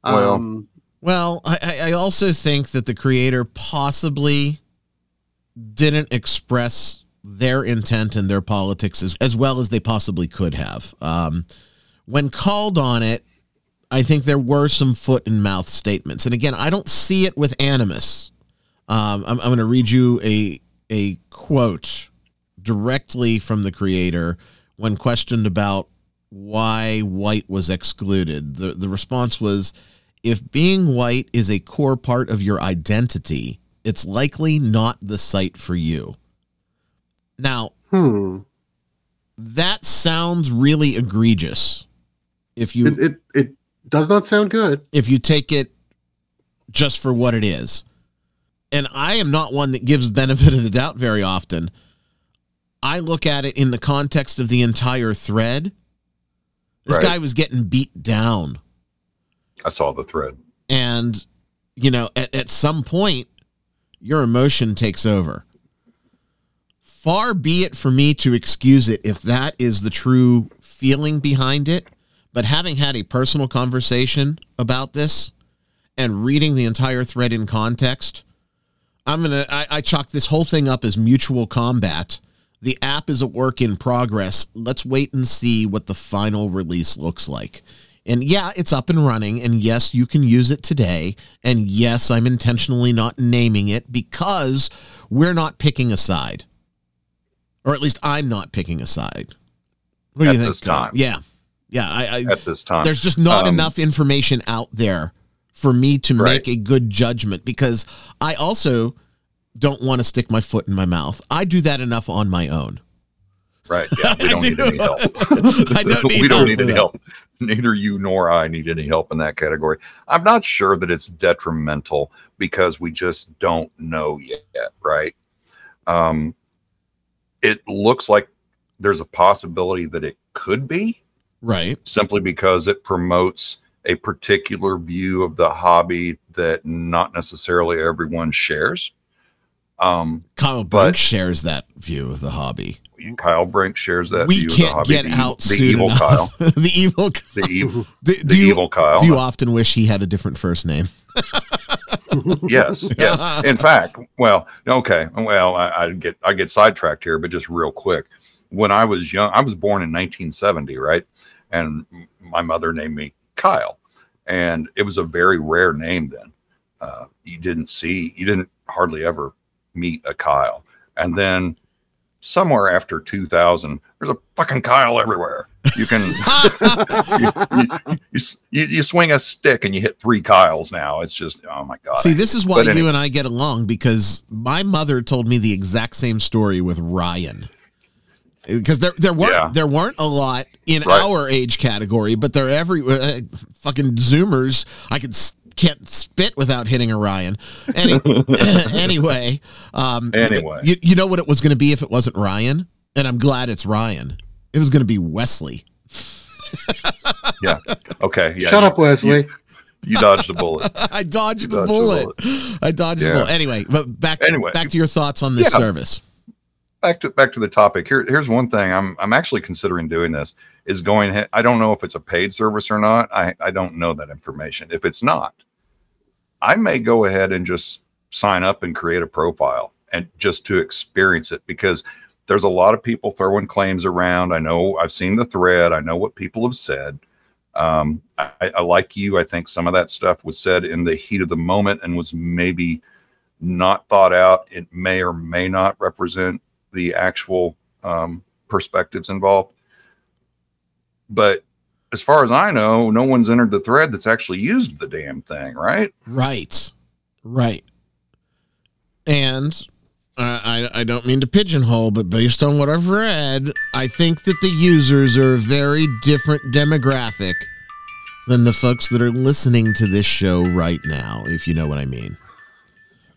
Speaker 2: Well,
Speaker 3: um,
Speaker 1: Well, I, I I also think that the creator possibly didn't express their intent and their politics as, as well as they possibly could have. Um, when called on it, I think there were some foot and mouth statements. And again, I don't see it with animus. Um, I'm, I'm going to read you a a quote directly from the creator when questioned about why white was excluded. The the response was if being white is a core part of your identity, it's likely not the site for you. Now,
Speaker 3: Hmm.
Speaker 1: that sounds really egregious. If you
Speaker 3: It, it it does not sound good.
Speaker 1: if you take it just for what it is. And I am not one that gives benefit of the doubt very often. I look at it in the context of the entire thread. This
Speaker 2: Right.
Speaker 1: guy was getting beat down.
Speaker 2: I saw the thread.
Speaker 1: And, you know, at, at some point, your emotion takes over. Far be it for me to excuse it if that is the true feeling behind it. But having had a personal conversation about this and reading the entire thread in context, I'm gonna I, I chalk this whole thing up as mutual combat. The app is a work in progress. Let's wait and see what the final release looks like. And yeah, it's up and running. And yes, you can use it today. And yes, I'm intentionally not naming it because we're not picking a side. Or at least I'm not picking a side. What do
Speaker 2: At
Speaker 1: you think?
Speaker 2: this time.
Speaker 1: Yeah. Yeah. I, I
Speaker 2: At this time,
Speaker 1: there's just not
Speaker 2: Um,
Speaker 1: enough information out there for me to
Speaker 2: Right.
Speaker 1: make a good judgment because I also don't want to stick my foot in my mouth. I do that enough on my own.
Speaker 2: right? <laughs> Yeah, we don't need any help. <laughs>
Speaker 1: I don't <laughs> need
Speaker 2: we don't
Speaker 1: help
Speaker 2: need any
Speaker 1: that.
Speaker 2: help. Neither you nor I need any help in that category. I'm not sure that it's detrimental because we just don't know yet, right? Um, it looks like there's a possibility that it could be
Speaker 1: Right.
Speaker 2: simply because it promotes a particular view of the hobby that not necessarily everyone shares. Um,
Speaker 1: Kyle Brink shares that view of the hobby.
Speaker 2: Kyle Brink shares that
Speaker 1: we
Speaker 2: view of the
Speaker 1: can't
Speaker 2: hobby.
Speaker 1: get
Speaker 2: the,
Speaker 1: out
Speaker 2: the
Speaker 1: soon
Speaker 2: evil
Speaker 1: enough.
Speaker 2: Kyle, <laughs>
Speaker 1: the evil.
Speaker 2: the evil, <laughs>
Speaker 1: Do,
Speaker 2: the
Speaker 1: do you
Speaker 2: evil Kyle.
Speaker 1: do you often wish he had a different first name? <laughs>
Speaker 2: yes, yes. In fact, well, okay, well, I, I get I get sidetracked here, but just real quick. When I was young, I was born in 1970, right? And my mother named me Kyle, and it was a very rare name then. Uh, you didn't see, you didn't hardly ever meet a Kyle, and then somewhere after 2000, there's a fucking Kyle everywhere. You can you, <laughs> you, you, you, swing a stick and you hit three Kyles now. It's just oh my god.
Speaker 1: See, this is why
Speaker 2: But
Speaker 1: you and I get along because my mother told me the exact same story with Ryan. Because there there weren't
Speaker 2: Yeah.
Speaker 1: there weren't a lot in
Speaker 2: Right.
Speaker 1: our age category, but they're every uh, fucking Zoomers. I could can't spit without hitting Orion. Any, <laughs> <laughs> anyway, um,
Speaker 2: Anyway.
Speaker 1: you, you know what it was going to be if it wasn't Ryan, and I'm glad it's Ryan. It was going to be Wesley. Yeah.
Speaker 2: Okay. Yeah.
Speaker 3: Shut
Speaker 2: you-
Speaker 3: up, Wesley.
Speaker 2: You, you dodged a bullet. <laughs>
Speaker 1: I dodged
Speaker 2: You
Speaker 1: the
Speaker 2: dodged the
Speaker 1: bullet. I dodged the
Speaker 2: Yeah.
Speaker 1: bullet. Anyway, but back
Speaker 2: Anyway.
Speaker 1: back to your thoughts on this
Speaker 2: Yeah.
Speaker 1: service.
Speaker 2: Back to back to the topic. Here, here's one thing. I'm I'm actually considering doing this. Is going. I don't know if it's a paid service or not. I I don't know that information. If it's not, I may go ahead and just sign up and create a profile and just to experience it because there's a lot of people throwing claims around. I know I've seen the thread. I know what people have said. Um, I, I like you. I think some of that stuff was said in the heat of the moment and was maybe not thought out. It may or may not represent the actual um, perspectives involved. But as far as I know, no one's entered the thread that's actually used the damn thing, right?
Speaker 1: Right. Right. And uh, I, I don't mean to pigeonhole, but based on what I've read, I think that the users are a very different demographic than the folks that are listening to this show right now, if you know what I mean.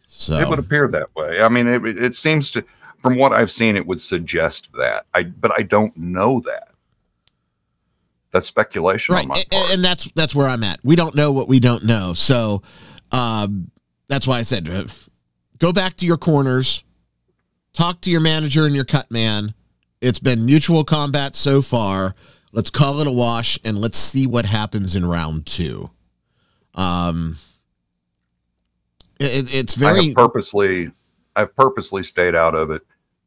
Speaker 1: So,
Speaker 2: It would appear that way. I mean, it, it seems to, from what I've seen, it would suggest that. I, but I don't know that. That's speculation
Speaker 1: right
Speaker 2: on my
Speaker 1: and,
Speaker 2: part.
Speaker 1: and that's that's where i'm at we don't know what we don't know so um, that's why i said uh, go back to your corners talk to your manager and your cut man it's been mutual combat so far let's call it a wash and let's see what happens in round two um it, it's very
Speaker 2: purposely, I've purposely stayed out of it.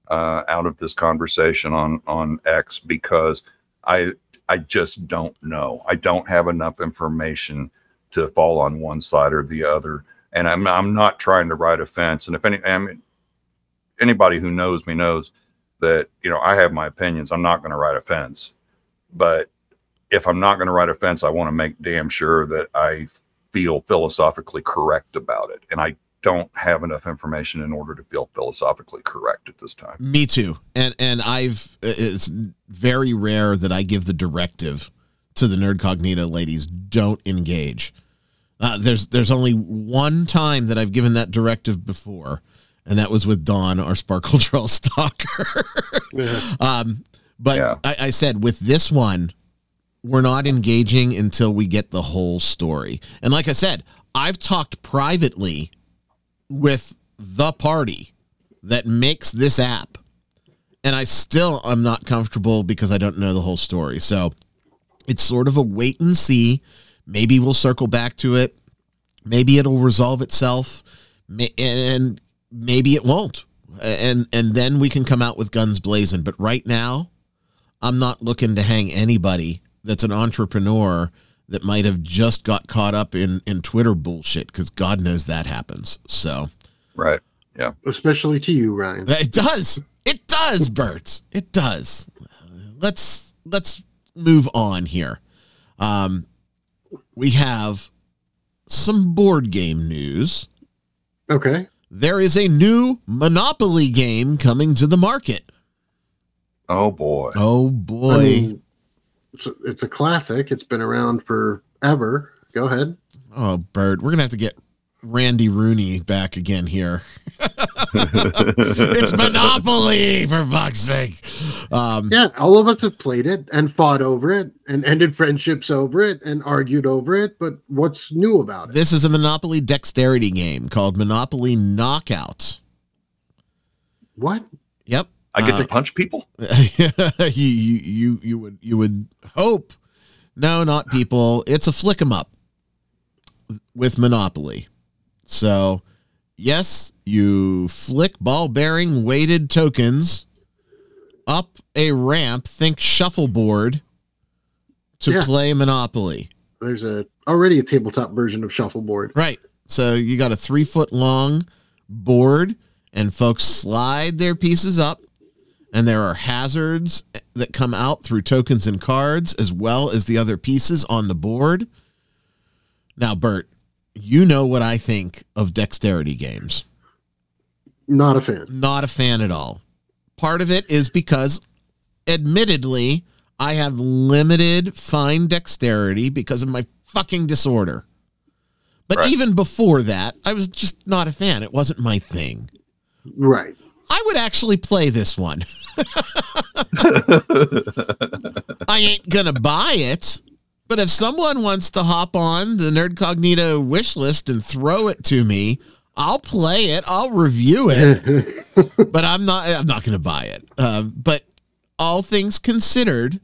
Speaker 2: uh, out of this conversation on on X because I I just don't know. I don't have enough information to fall on one side or the other, and I'm I'm not trying to ride a fence. And if any I mean, anybody who knows me knows that you know I have my opinions. I'm not going to ride a fence, but if I'm not going to ride a fence, I want to make damn sure that I feel philosophically correct about it, and I don't have enough information in order to feel philosophically correct at this time.
Speaker 1: Me too. And and I've it's very rare that I give the directive to the Nerdcognito ladies don't engage. Uh, there's there's only one time that I've given that directive before, and that was with Dawn, our Sparkle <laughs> Troll stalker.
Speaker 3: Yeah.
Speaker 1: um, but
Speaker 2: Yeah.
Speaker 1: I, I said with this one, we're not engaging until we get the whole story. And like I said, I've talked privately with the party that makes this app, and I still am not comfortable because I don't know the whole story. So it's sort of a wait and see. Maybe we'll circle back to it. Maybe it'll resolve itself, and maybe it won't. And and then we can come out with guns blazing. But right now, I'm not looking to hang anybody that's an entrepreneur that might have just got caught up in in Twitter bullshit because God knows that happens. So
Speaker 2: Right.
Speaker 3: Yeah, especially to you, Ryan.
Speaker 1: it does. It does, Bert. It does. Let's let's move on here. Um, we have some board game news.
Speaker 3: Okay.
Speaker 1: There is a new Monopoly game coming to the market.
Speaker 2: Oh boy.
Speaker 1: Oh
Speaker 3: I
Speaker 1: boy.
Speaker 3: mean, it's a, it's a classic. It's been around forever. Go ahead.
Speaker 1: Oh, Bert, we're gonna have to get Randy Rooney back again here. it's Monopoly for fuck's sake. Um,
Speaker 3: Yeah, all of us have played it and fought over it and ended friendships over it and argued over it. But what's new about it?
Speaker 1: this is a Monopoly dexterity game called Monopoly Knockout.
Speaker 3: What?
Speaker 1: Yep.
Speaker 2: I get
Speaker 1: Uh,
Speaker 2: to punch people. <laughs>
Speaker 1: you, you you you would you would hope. No, not people. It's a flick 'em up with Monopoly. So, yes, you flick ball bearing weighted tokens up a ramp. Think shuffleboard to
Speaker 3: Yeah.
Speaker 1: play Monopoly.
Speaker 3: There's a already a tabletop version of shuffleboard.
Speaker 1: Right. So you got a three foot long board, and folks slide their pieces up, and there are hazards that come out through tokens and cards, as well as the other pieces on the board. Now, Bert, you know what I think of dexterity games.
Speaker 3: Not a fan.
Speaker 1: Not a fan at all. Part of it is because, admittedly, I have limited fine dexterity because of my fucking disorder. But
Speaker 2: Right.
Speaker 1: even before that, I was just not a fan. It wasn't my thing.
Speaker 3: Right.
Speaker 1: I would actually play this one. <laughs> I ain't gonna buy it. But if someone wants to hop on the Nerdcognito wish list and throw it to me, I'll play it. I'll review it. <laughs> but I'm not. I'm not gonna buy it. Um, but all things considered,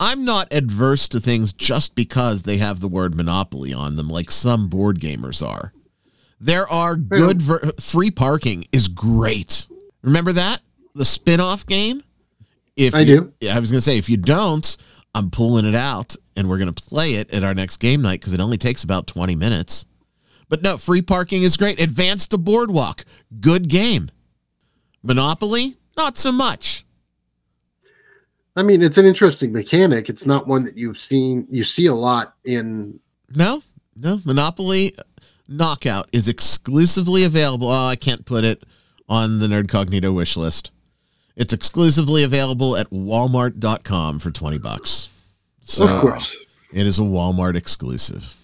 Speaker 1: I'm not adverse to things just because they have the word monopoly on them, like some board gamers are. There are good ver- free parking is great. Remember that the spin-off game? If
Speaker 3: I
Speaker 1: you-
Speaker 3: do.
Speaker 1: Yeah, I was gonna say if you don't, I'm pulling it out and we're gonna play it at our next game night because it only takes about 20 minutes. But no, free parking is great. Advance to Boardwalk, good game. Monopoly, not so much.
Speaker 3: I mean, it's an interesting mechanic. It's not one that you've seen you see a lot in
Speaker 1: No, no. Monopoly uh, Knockout is exclusively available. Oh, I can't put it on the Nerdcognito wish list. It's exclusively available at walmart.com for 20 bucks. So
Speaker 3: of course.
Speaker 1: it is a Walmart exclusive.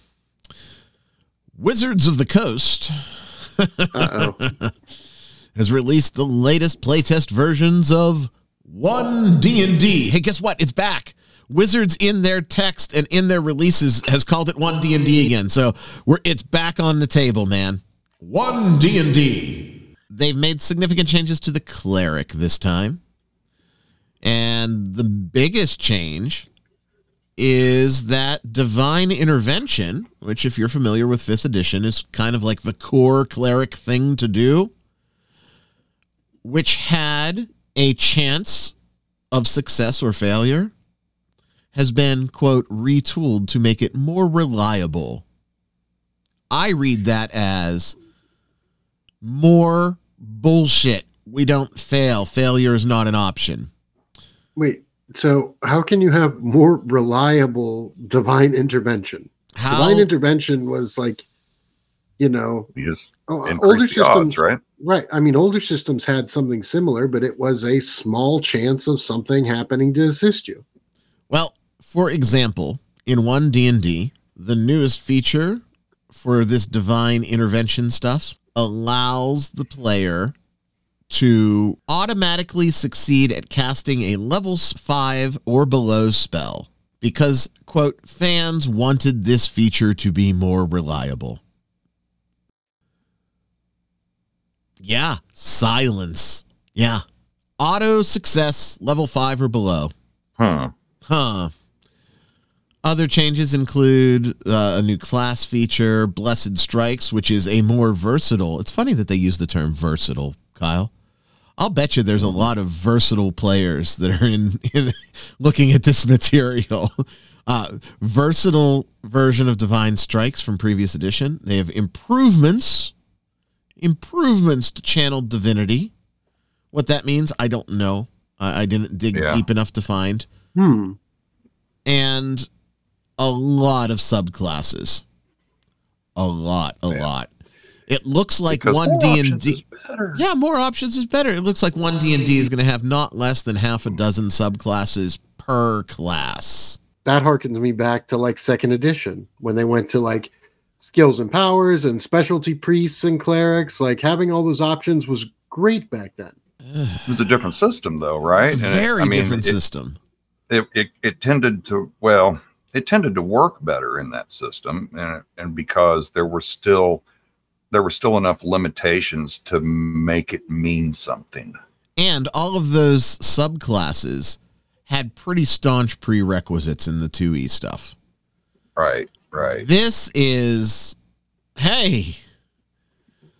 Speaker 1: Wizards of the Coast <laughs> has released the latest playtest versions of one D&D. Hey, guess what? It's back. Wizards in their text and in their releases has called it one D&D again. So, we're it's back on the table, man. One D&D. They've made significant changes to the cleric this time. And the biggest change is that divine intervention, which if you're familiar with 5th edition is kind of like the core cleric thing to do which had a chance of success or failure, has been, quote, retooled to make it more reliable. I read that as more bullshit. We don't fail. Failure is not an option.
Speaker 3: Wait, so how can you have more reliable divine intervention?
Speaker 1: How
Speaker 3: Divine intervention was like, you know,
Speaker 2: You just
Speaker 3: oh, older
Speaker 2: the
Speaker 3: systems,
Speaker 2: odds, right?
Speaker 3: right? I mean, older systems had something similar, but it was a small chance of something happening to assist you.
Speaker 1: Well, for example, in one D&D, the newest feature for this divine intervention stuff allows the player to automatically succeed at casting a level 5 or below spell because quote fans wanted this feature to be more reliable. Yeah, silence. Yeah. Auto success level 5 or below.
Speaker 2: Huh.
Speaker 1: Huh. Other changes include uh, a new class feature, Blessed Strikes, which is a more versatile. It's funny that they use the term versatile, Kyle. I'll bet you there's a lot of versatile players that are in, in <laughs> looking at this material. <laughs> Uh, versatile version of Divine Strikes from previous edition. They have improvements, improvements to channeled divinity. What that means, I don't know. I, I didn't dig
Speaker 2: Yeah.
Speaker 1: deep enough to find
Speaker 3: Hmm.
Speaker 1: and a lot of subclasses. A lot, a
Speaker 2: Yeah.
Speaker 1: lot. It looks like
Speaker 2: Because
Speaker 1: one D and D. Yeah, more options is better. It looks like one D and D is going to have not less than half a dozen subclasses per class.
Speaker 3: That harkens me back to like second edition when they went to like skills and powers and specialty priests and clerics. Like having all those options was great back then. <sighs>
Speaker 2: It was a different system, though, right? And it-
Speaker 1: Very
Speaker 2: I mean,
Speaker 1: different
Speaker 2: it,
Speaker 1: system.
Speaker 2: It, it it tended to well, it tended to work better in that system, and and because there were still there were still enough limitations to make it mean something.
Speaker 1: And all of those subclasses had pretty staunch prerequisites in the 2E stuff.
Speaker 2: Right, right.
Speaker 1: This is, hey,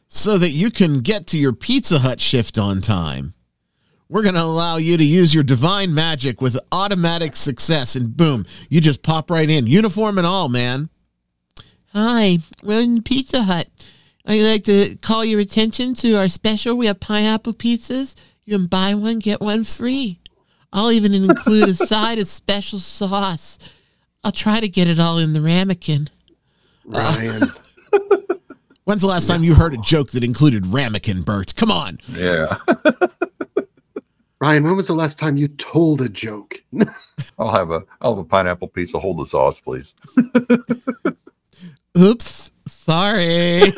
Speaker 1: so that you can get to your Pizza Hut shift on time. We're going to allow you to use your divine magic with automatic success, and boom, you just pop right in, uniform and all, man. Hi, we're in Pizza Hut. I'd like to call your attention to our special. We have pineapple pizzas. You can buy one, get one free. I'll even include a <laughs> side of special sauce. I'll try to get it all in the ramekin.
Speaker 3: Ryan. <laughs>
Speaker 1: When's the last time you heard a joke that included ramekin, Bert? Come on.
Speaker 2: Yeah, <laughs>
Speaker 3: Ryan, when was the last time you told a joke? <laughs>
Speaker 2: I'll have a I'll have a pineapple pizza. Hold the sauce, please. <laughs>
Speaker 1: Oops. Sorry. <laughs>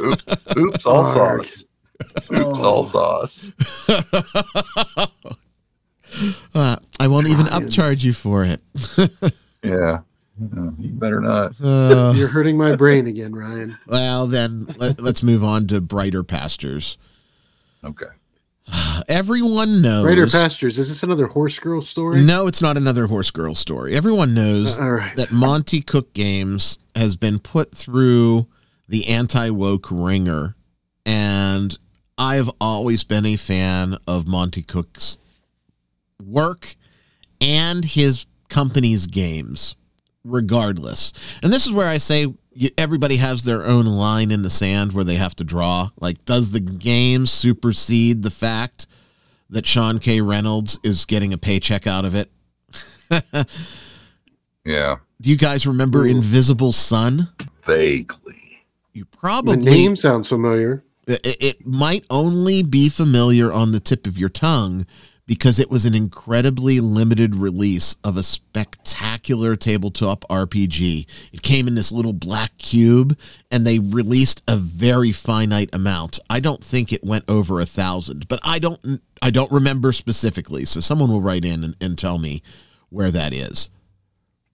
Speaker 2: Oops, oops all
Speaker 3: Mark.
Speaker 2: sauce. Oops, all sauce.
Speaker 1: Uh, I won't even
Speaker 3: Ryan.
Speaker 1: upcharge you for it.
Speaker 2: Yeah, Yeah, you better not.
Speaker 1: Uh,
Speaker 3: You're hurting my brain again, Ryan.
Speaker 1: well, then let, let's move on to brighter pastures.
Speaker 2: Okay. <sighs>
Speaker 1: Everyone knows.
Speaker 3: Brighter Pastures. Is this another horse girl story?
Speaker 1: No, it's not another horse girl story. Everyone knows
Speaker 3: Uh, right.
Speaker 1: that Monte Cook Games has been put through the anti woke ringer. And I've always been a fan of Monte Cook's work and his company's games, regardless. And this is where I say everybody has their own line in the sand where they have to draw. Like, does the game supersede the fact that Sean K. Reynolds is getting a paycheck out of it? <laughs>
Speaker 2: Yeah,
Speaker 1: Do you guys remember
Speaker 3: Ooh.
Speaker 1: Invisible Sun?
Speaker 2: vaguely.
Speaker 1: You
Speaker 3: The
Speaker 1: probably
Speaker 3: name sounds familiar.
Speaker 1: it, it might only be familiar on the tip of your tongue because it was an incredibly limited release of a spectacular tabletop RPG. It came in this little black cube and they released a very finite amount. I don't think it went over a thousand, but I don't I don't remember specifically. So someone will write in and, and tell me where that is.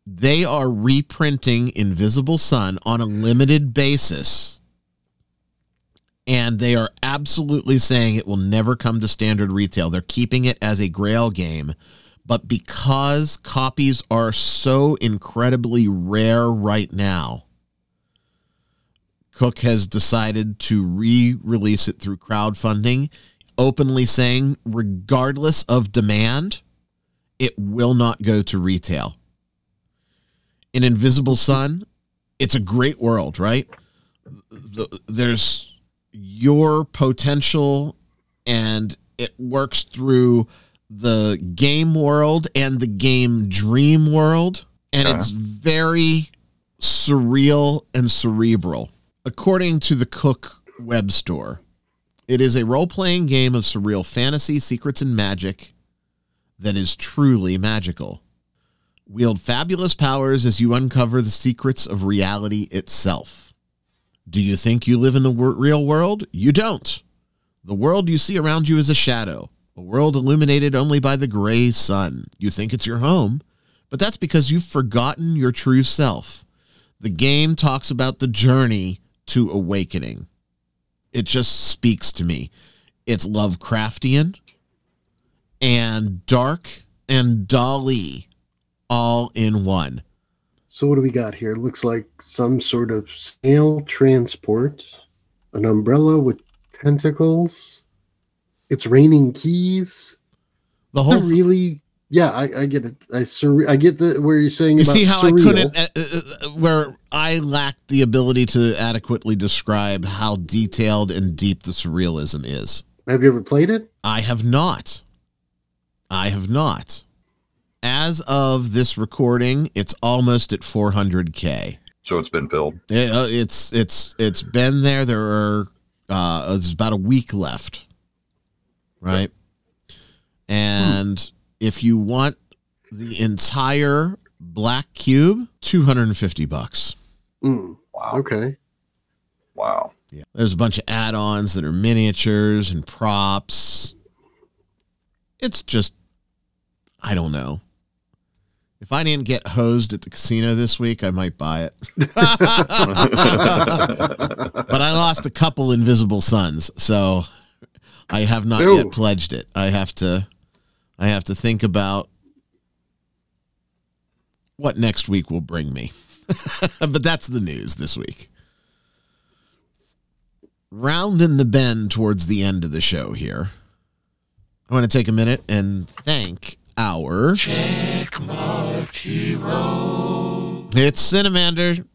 Speaker 1: They are reprinting Invisible Sun on a limited basis and they are absolutely saying it will never come to standard retail. They're keeping it as a grail game, but because copies are so incredibly rare right now, Cook has decided to re release it through crowdfunding, openly saying, regardless of demand, it will not go to retail. In Invisible Sun, it's a great world, right? The, there's your potential, and it works through the game world and the game dream world, and
Speaker 2: Okay.
Speaker 1: it's very surreal and cerebral. According to the Cook web store, it is a role playing game of surreal fantasy, secrets, and magic that is truly magical. Wield fabulous powers as you uncover the secrets of reality itself. Do you think you live in the real world? You don't. The world you see around you is a shadow, a world illuminated only by the gray sun. You think it's your home, but that's because you've forgotten your true self. The game talks about the journey to awakening. It just speaks to me. It's Lovecraftian and dark and Dali all in one.
Speaker 3: So what do we got here? It looks like some sort of snail transport, an umbrella with tentacles. It's raining keys.
Speaker 1: The whole
Speaker 3: really? Yeah, I, I get it. I sur- I get the where you're saying
Speaker 1: You
Speaker 3: about
Speaker 1: see how
Speaker 3: surreal.
Speaker 1: I couldn't, uh, uh, uh, where I lacked the ability to adequately describe how detailed and deep the surrealism is.
Speaker 3: Have you ever played it?
Speaker 1: I have not. I have not. As of this recording, it's almost at 400k.
Speaker 2: So it's been filled.
Speaker 1: It- uh, it's it's it's been there. There are uh, there's about a week left, right? And if you want the entire black cube, 250 bucks.
Speaker 3: Mm,
Speaker 2: Wow.
Speaker 3: okay.
Speaker 2: Wow.
Speaker 1: Yeah. There's a bunch of add-ons that are miniatures and props. It's just I don't know. If I didn't get hosed at the casino this week, I might buy it. <laughs> but I lost a couple invisible sons, so I have not
Speaker 3: Ooh.
Speaker 1: yet pledged it. I have to I have to think about what next week will bring me. <laughs> but that's the news this week. Rounding the bend towards the end of the show here. I want to take a minute and thank our Checkmark Hero. It's Cynnamander.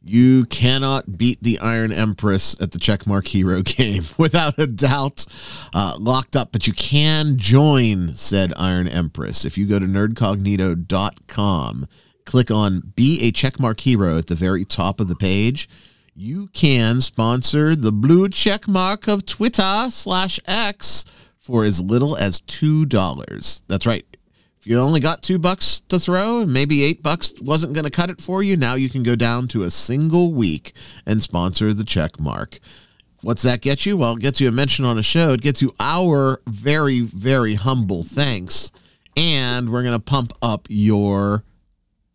Speaker 1: You cannot beat the Iron Empress at the Checkmark Hero <laughs> game without a doubt. Uh, locked up, but you can join said Iron Empress. If you go to nerdcognito.com, click on Be a Checkmark Hero at the very top of the page, you can sponsor the blue checkmark of Twitter slash X for as little as $2. That's right. If you only got two bucks to throw, maybe eight bucks wasn't going to cut it for you, now you can go down to a single week and sponsor the check mark. What's that get you? Well, it gets you a mention on a show. It gets you our very, very humble thanks. And we're going to pump up your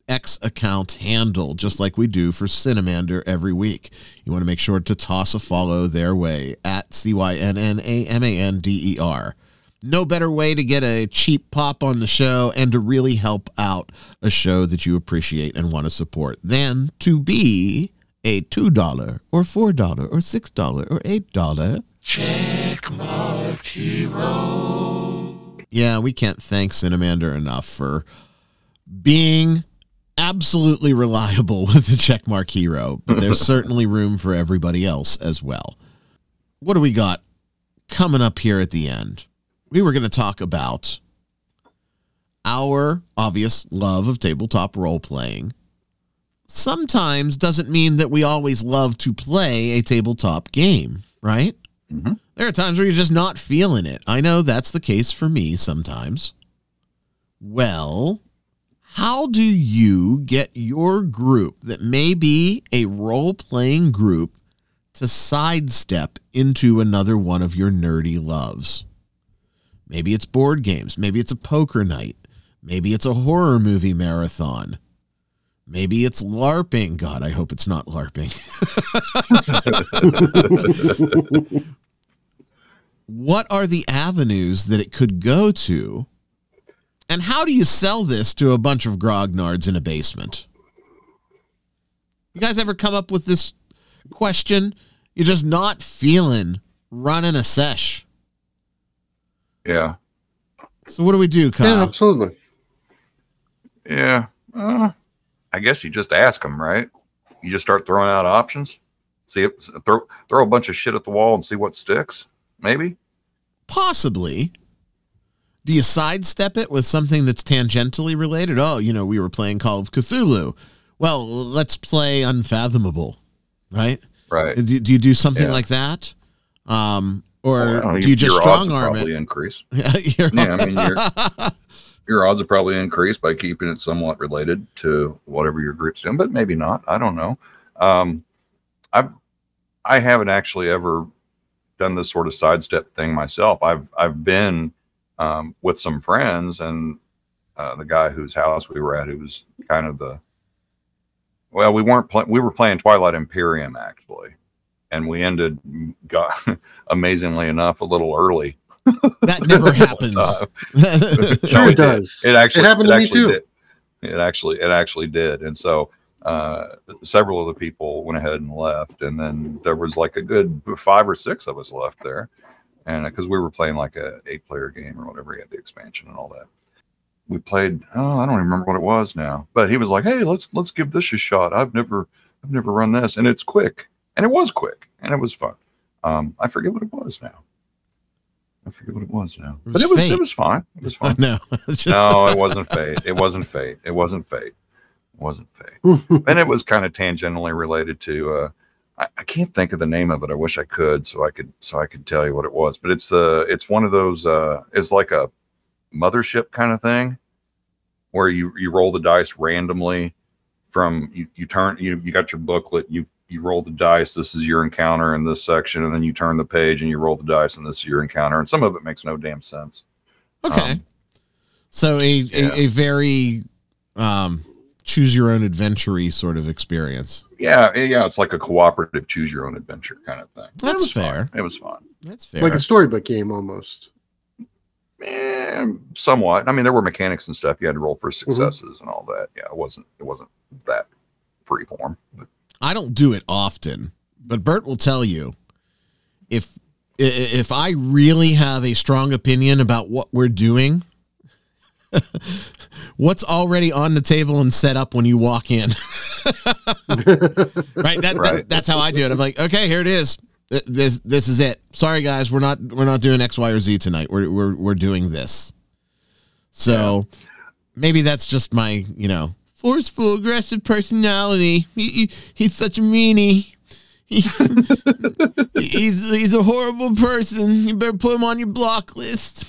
Speaker 1: X account handle, just like we do for Cynnamander every week. You want to make sure to toss a follow their way at C Y N N A M A N D E R. No better way to get a cheap pop on the show and to really help out a show that you appreciate and want to support than to be a $2 or $4 or $6 or $8 Checkmark Hero. Yeah, we can't thank Cynnamander enough for being absolutely reliable <laughs> with the checkmark hero, but there's <laughs> certainly room for everybody else as well. What do we got coming up here at the end? We were going to talk about our obvious love of tabletop role playing. Sometimes doesn't mean that we always love to play a tabletop game, right?
Speaker 2: Mhm.
Speaker 1: There are times where you're just not feeling it. I know that's the case for me sometimes. Well, how do you get your group that may be a role playing group to sidestep into another one of your nerdy loves? Maybe it's board games. Maybe it's a poker night. Maybe it's a horror movie marathon. Maybe it's LARPing. God, I hope it's not LARPing. <laughs> what are the avenues that it could go to? And how do you sell this to a bunch of grognards in a basement? You guys ever come up with this question, you're just not feeling running a sesh.
Speaker 2: Yeah.
Speaker 1: So what do we do, Kyle?
Speaker 3: Yeah, absolutely.
Speaker 2: Yeah. Uh, I guess you just ask them, right? You just start throwing out options. See if throw throw a bunch of shit at the wall and see what sticks. Maybe.
Speaker 1: Possibly. Do you sidestep it with something that's tangentially related? Oh, you know, we were playing Call of Cthulhu. Well, let's play Unfathomable, right?
Speaker 2: Right.
Speaker 1: Do, do you do something
Speaker 2: Yeah.
Speaker 1: like that? Um, or
Speaker 2: Well,
Speaker 1: do you just strong arm it?
Speaker 2: increase. <laughs>
Speaker 1: Your-
Speaker 2: Yeah, I mean, you're- <laughs> Your odds are probably increased by keeping it somewhat related to whatever your group's doing, but maybe not. I don't know. Um, I've I haven't actually ever done this sort of sidestep thing myself. I've I've been um, with some friends, and uh, the guy whose house we were at, who was kind of the well, we weren't playing. We were playing Twilight Imperium actually, and we ended got <laughs> amazingly enough a little early.
Speaker 1: that <laughs> never happens.
Speaker 2: Uh, <laughs>
Speaker 3: Sure,
Speaker 2: No,
Speaker 3: it does.
Speaker 2: It actually
Speaker 3: It happened to me too.
Speaker 2: Did. It actually it actually did, and so uh, several of the people went ahead and left, and then there was like a good five or six of us left there, and because we were playing like a eight player game or whatever, he had the expansion and all that. We played. Oh, I don't even remember what it was now, but he was like, "Hey, let's let's give this a shot. I've never I've never run this, and it's quick, and it was quick, and it was fun. Um, I forget what it was now. I forget what it was now,
Speaker 1: It
Speaker 2: but
Speaker 1: was
Speaker 2: it was
Speaker 1: Fate.
Speaker 2: it was fine. It was <laughs> fine.
Speaker 1: no, <laughs>
Speaker 2: no, it wasn't fate. It wasn't fate. It wasn't fate. It wasn't fate. <laughs> and it was kind of tangentially related to. Uh, I, I can't think of the name of it. I wish I could, so I could, so I could tell you what it was. But it's the, it's one of those. Uh, it's like a mothership kind of thing, where you you roll the dice randomly from you you turn you you got your booklet you you roll the dice this is your encounter in this section and then you turn the page and you roll the dice and this is your encounter and some of it makes no damn sense
Speaker 1: okay.
Speaker 2: Um,
Speaker 1: so a,
Speaker 2: yeah.
Speaker 1: a a very um choose your own adventure sort of experience.
Speaker 2: Yeah, yeah, it's like a cooperative choose your own adventure kind of thing. It
Speaker 1: That's
Speaker 2: fun.
Speaker 1: fair.
Speaker 2: It was fun.
Speaker 1: That's fair.
Speaker 3: like a storybook game almost.
Speaker 2: Eh, somewhat. I mean, there were mechanics and stuff. You had to roll for
Speaker 1: Mm-hmm.
Speaker 2: successes and all that. Yeah, it wasn't it wasn't that free form. But
Speaker 1: I don't do it often, but Bert will tell you if if I really have a strong opinion about what we're doing, <laughs> what's already on the table and set up when you walk in. <laughs> right? That, that- that's how I do it. I'm like, okay, here it is. This this is it. Sorry guys, we're not we're not doing X, Y, or Z tonight. We're we're we're doing this. So maybe that's just my, you know, forceful, aggressive personality. He, he he's such a meanie. He, <laughs> he's he's a horrible person. You better put him on your block list.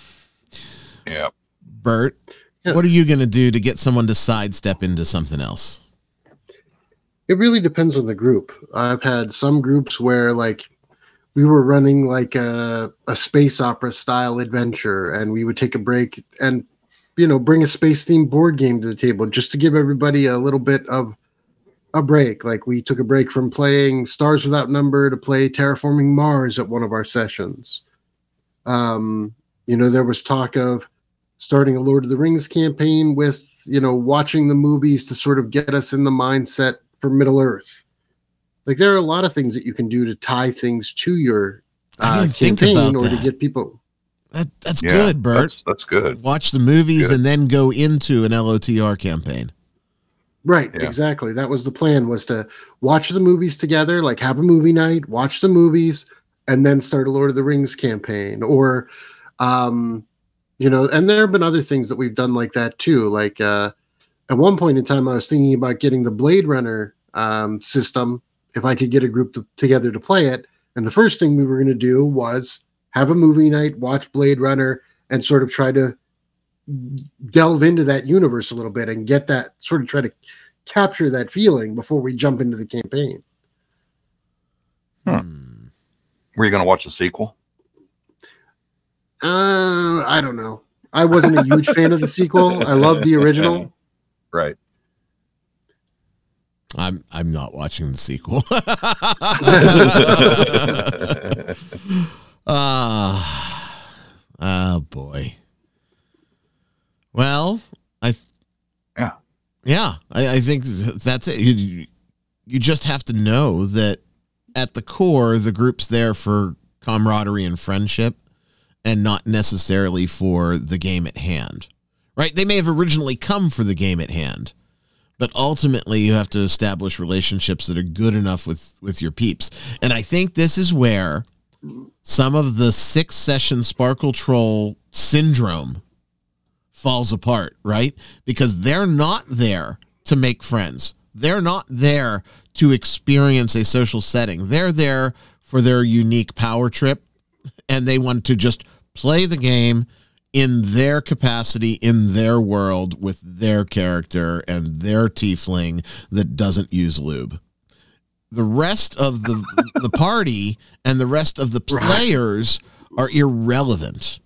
Speaker 2: yeah.
Speaker 1: Bert,
Speaker 3: Yeah.
Speaker 1: what are you gonna do to get someone to sidestep into something else?
Speaker 3: It really depends on the group. I've had some groups where like we were running like a, a space opera style adventure and we would take a break and you know bring a space themed board game to the table just to give everybody a little bit of a break. Like we took a break from playing Stars Without Number to play Terraforming Mars at one of our sessions. Um, you know, there was talk of starting a Lord of the Rings campaign with, you know, watching the movies to sort of get us in the mindset for Middle Earth. Like there are a lot of things that you can do to tie things to your uh,
Speaker 1: didn't think
Speaker 3: campaign
Speaker 1: about
Speaker 3: or to get people.
Speaker 1: That that's
Speaker 2: yeah,
Speaker 1: good, Bert.
Speaker 2: That's, that's good.
Speaker 1: Watch the movies
Speaker 2: Good.
Speaker 1: and then go into an LOTR campaign.
Speaker 3: Right,
Speaker 2: Yeah.
Speaker 3: exactly. That was the plan was to watch the movies together, like have a movie night, watch the movies, and then start a Lord of the Rings campaign. Or um, you know, and there have been other things that we've done like that too. Like uh at one point in time I was thinking about getting the Blade Runner um system if I could get a group to, together to play it. And the first thing we were going to do was have a movie night, watch Blade Runner, and sort of try to delve into that universe a little bit and get that sort of try to capture that feeling before we jump into the campaign.
Speaker 2: Huh.
Speaker 1: Hmm.
Speaker 2: Were you going to watch the sequel?
Speaker 3: Uh, I don't know. I wasn't a huge fan of the sequel. I love the original. <laughs>
Speaker 2: Right.
Speaker 1: I'm I'm not watching the sequel. <laughs> Ah, oh boy. Well, I
Speaker 2: Yeah.
Speaker 1: yeah, I, I think that's it. You, you just have to know that at the core, the group's there for camaraderie and friendship and not necessarily for the game at hand. Right? They may have originally come for the game at hand, but ultimately you have to establish relationships that are good enough with with your peeps. And I think this is where some of the six session sparkle troll syndrome falls apart, right? Because they're not there to make friends. They're not there to experience a social setting. They're there for their unique power trip and they want to just play the game in their capacity, in their world, with their character and their tiefling that doesn't use lube. The rest of the <laughs> the party and the rest of the players are irrelevant.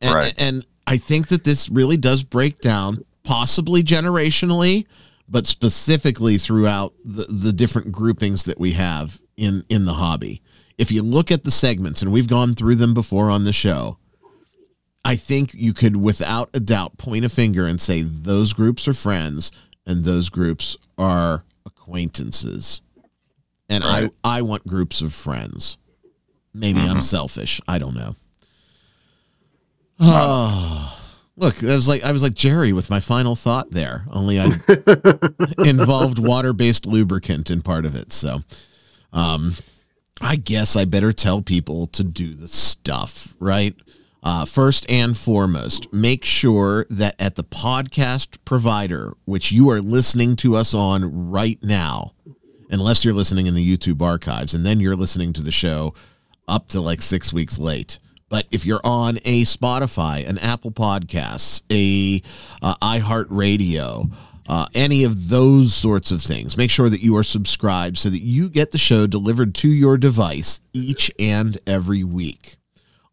Speaker 1: And,
Speaker 2: Right.
Speaker 1: and I think that this really does break down, possibly generationally, but specifically throughout the, the different groupings that we have in in the hobby. If you look at the segments, and we've gone through them before on the show, I think you could, without a doubt, point a finger and say those groups are friends and those groups are acquaintances. And
Speaker 2: Right.
Speaker 1: I, I want groups of friends. Maybe I'm
Speaker 2: Mhm.
Speaker 1: selfish. I don't know. Oh, look, I was like I was like Jerry with my final thought there. Only I <laughs> involved water-based lubricant in part of it. So, um, I guess I better tell people to do the stuff, right? Uh, first and foremost, make sure that at the podcast provider, which you are listening to us on right now, unless you're listening in the YouTube archives, and then you're listening to the show up to like six weeks late. But if you're on a Spotify, an Apple Podcasts, a uh, iHeartRadio, uh, any of those sorts of things, make sure that you are subscribed so that you get the show delivered to your device each and every week.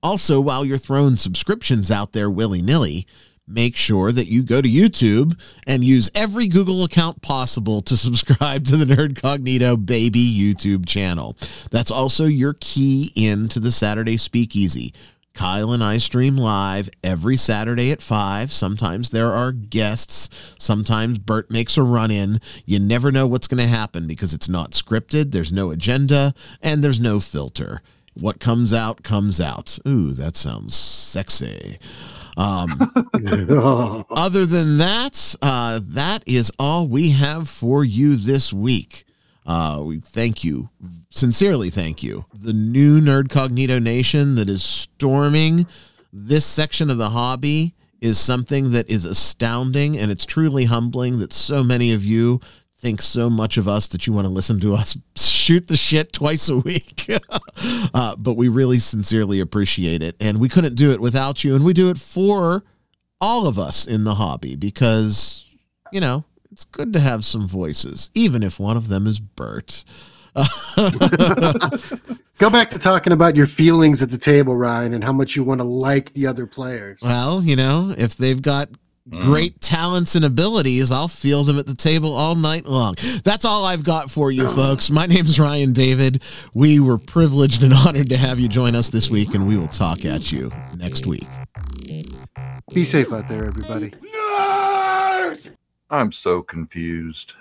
Speaker 1: Also, while you're throwing subscriptions out there willy nilly, make sure that you go to YouTube and use every Google account possible to <laughs> subscribe to the Nerdcognito Baby YouTube channel. That's also your key into the Saturday Speakeasy. Kyle and I stream live every Saturday at 5. Sometimes there are guests. Sometimes Bert makes a run in. You never know what's going to happen because it's not scripted, there's no agenda, and there's no filter. What comes out, comes out. Ooh, that sounds sexy. Um, <laughs> other than that, uh, that is all we have for you this week. Uh, we thank you, sincerely thank you. The new Nerdcognito Nation that is storming this section of the hobby is something that is astounding, and it's truly humbling that so many of you think so much of us that you want to listen to us <laughs> shoot the shit twice a week. <laughs> uh, but we really sincerely appreciate it. And we couldn't do it without you. And we do it for all of us in the hobby because, you know, it's good to have some voices, even if one of them is Bert. <laughs>
Speaker 3: Go back to talking about your feelings at the table, Ryan, and how much you want to like the other players.
Speaker 1: Well, you know, if they've got mm. great talents and abilities, I'll feel them at the table all night long. That's all I've got for you, <laughs> folks. My name's Ryan David. We were privileged and <laughs> honored to have you join us this week, and we will talk at you next week.
Speaker 3: Be safe out there, everybody.
Speaker 2: I'm so confused.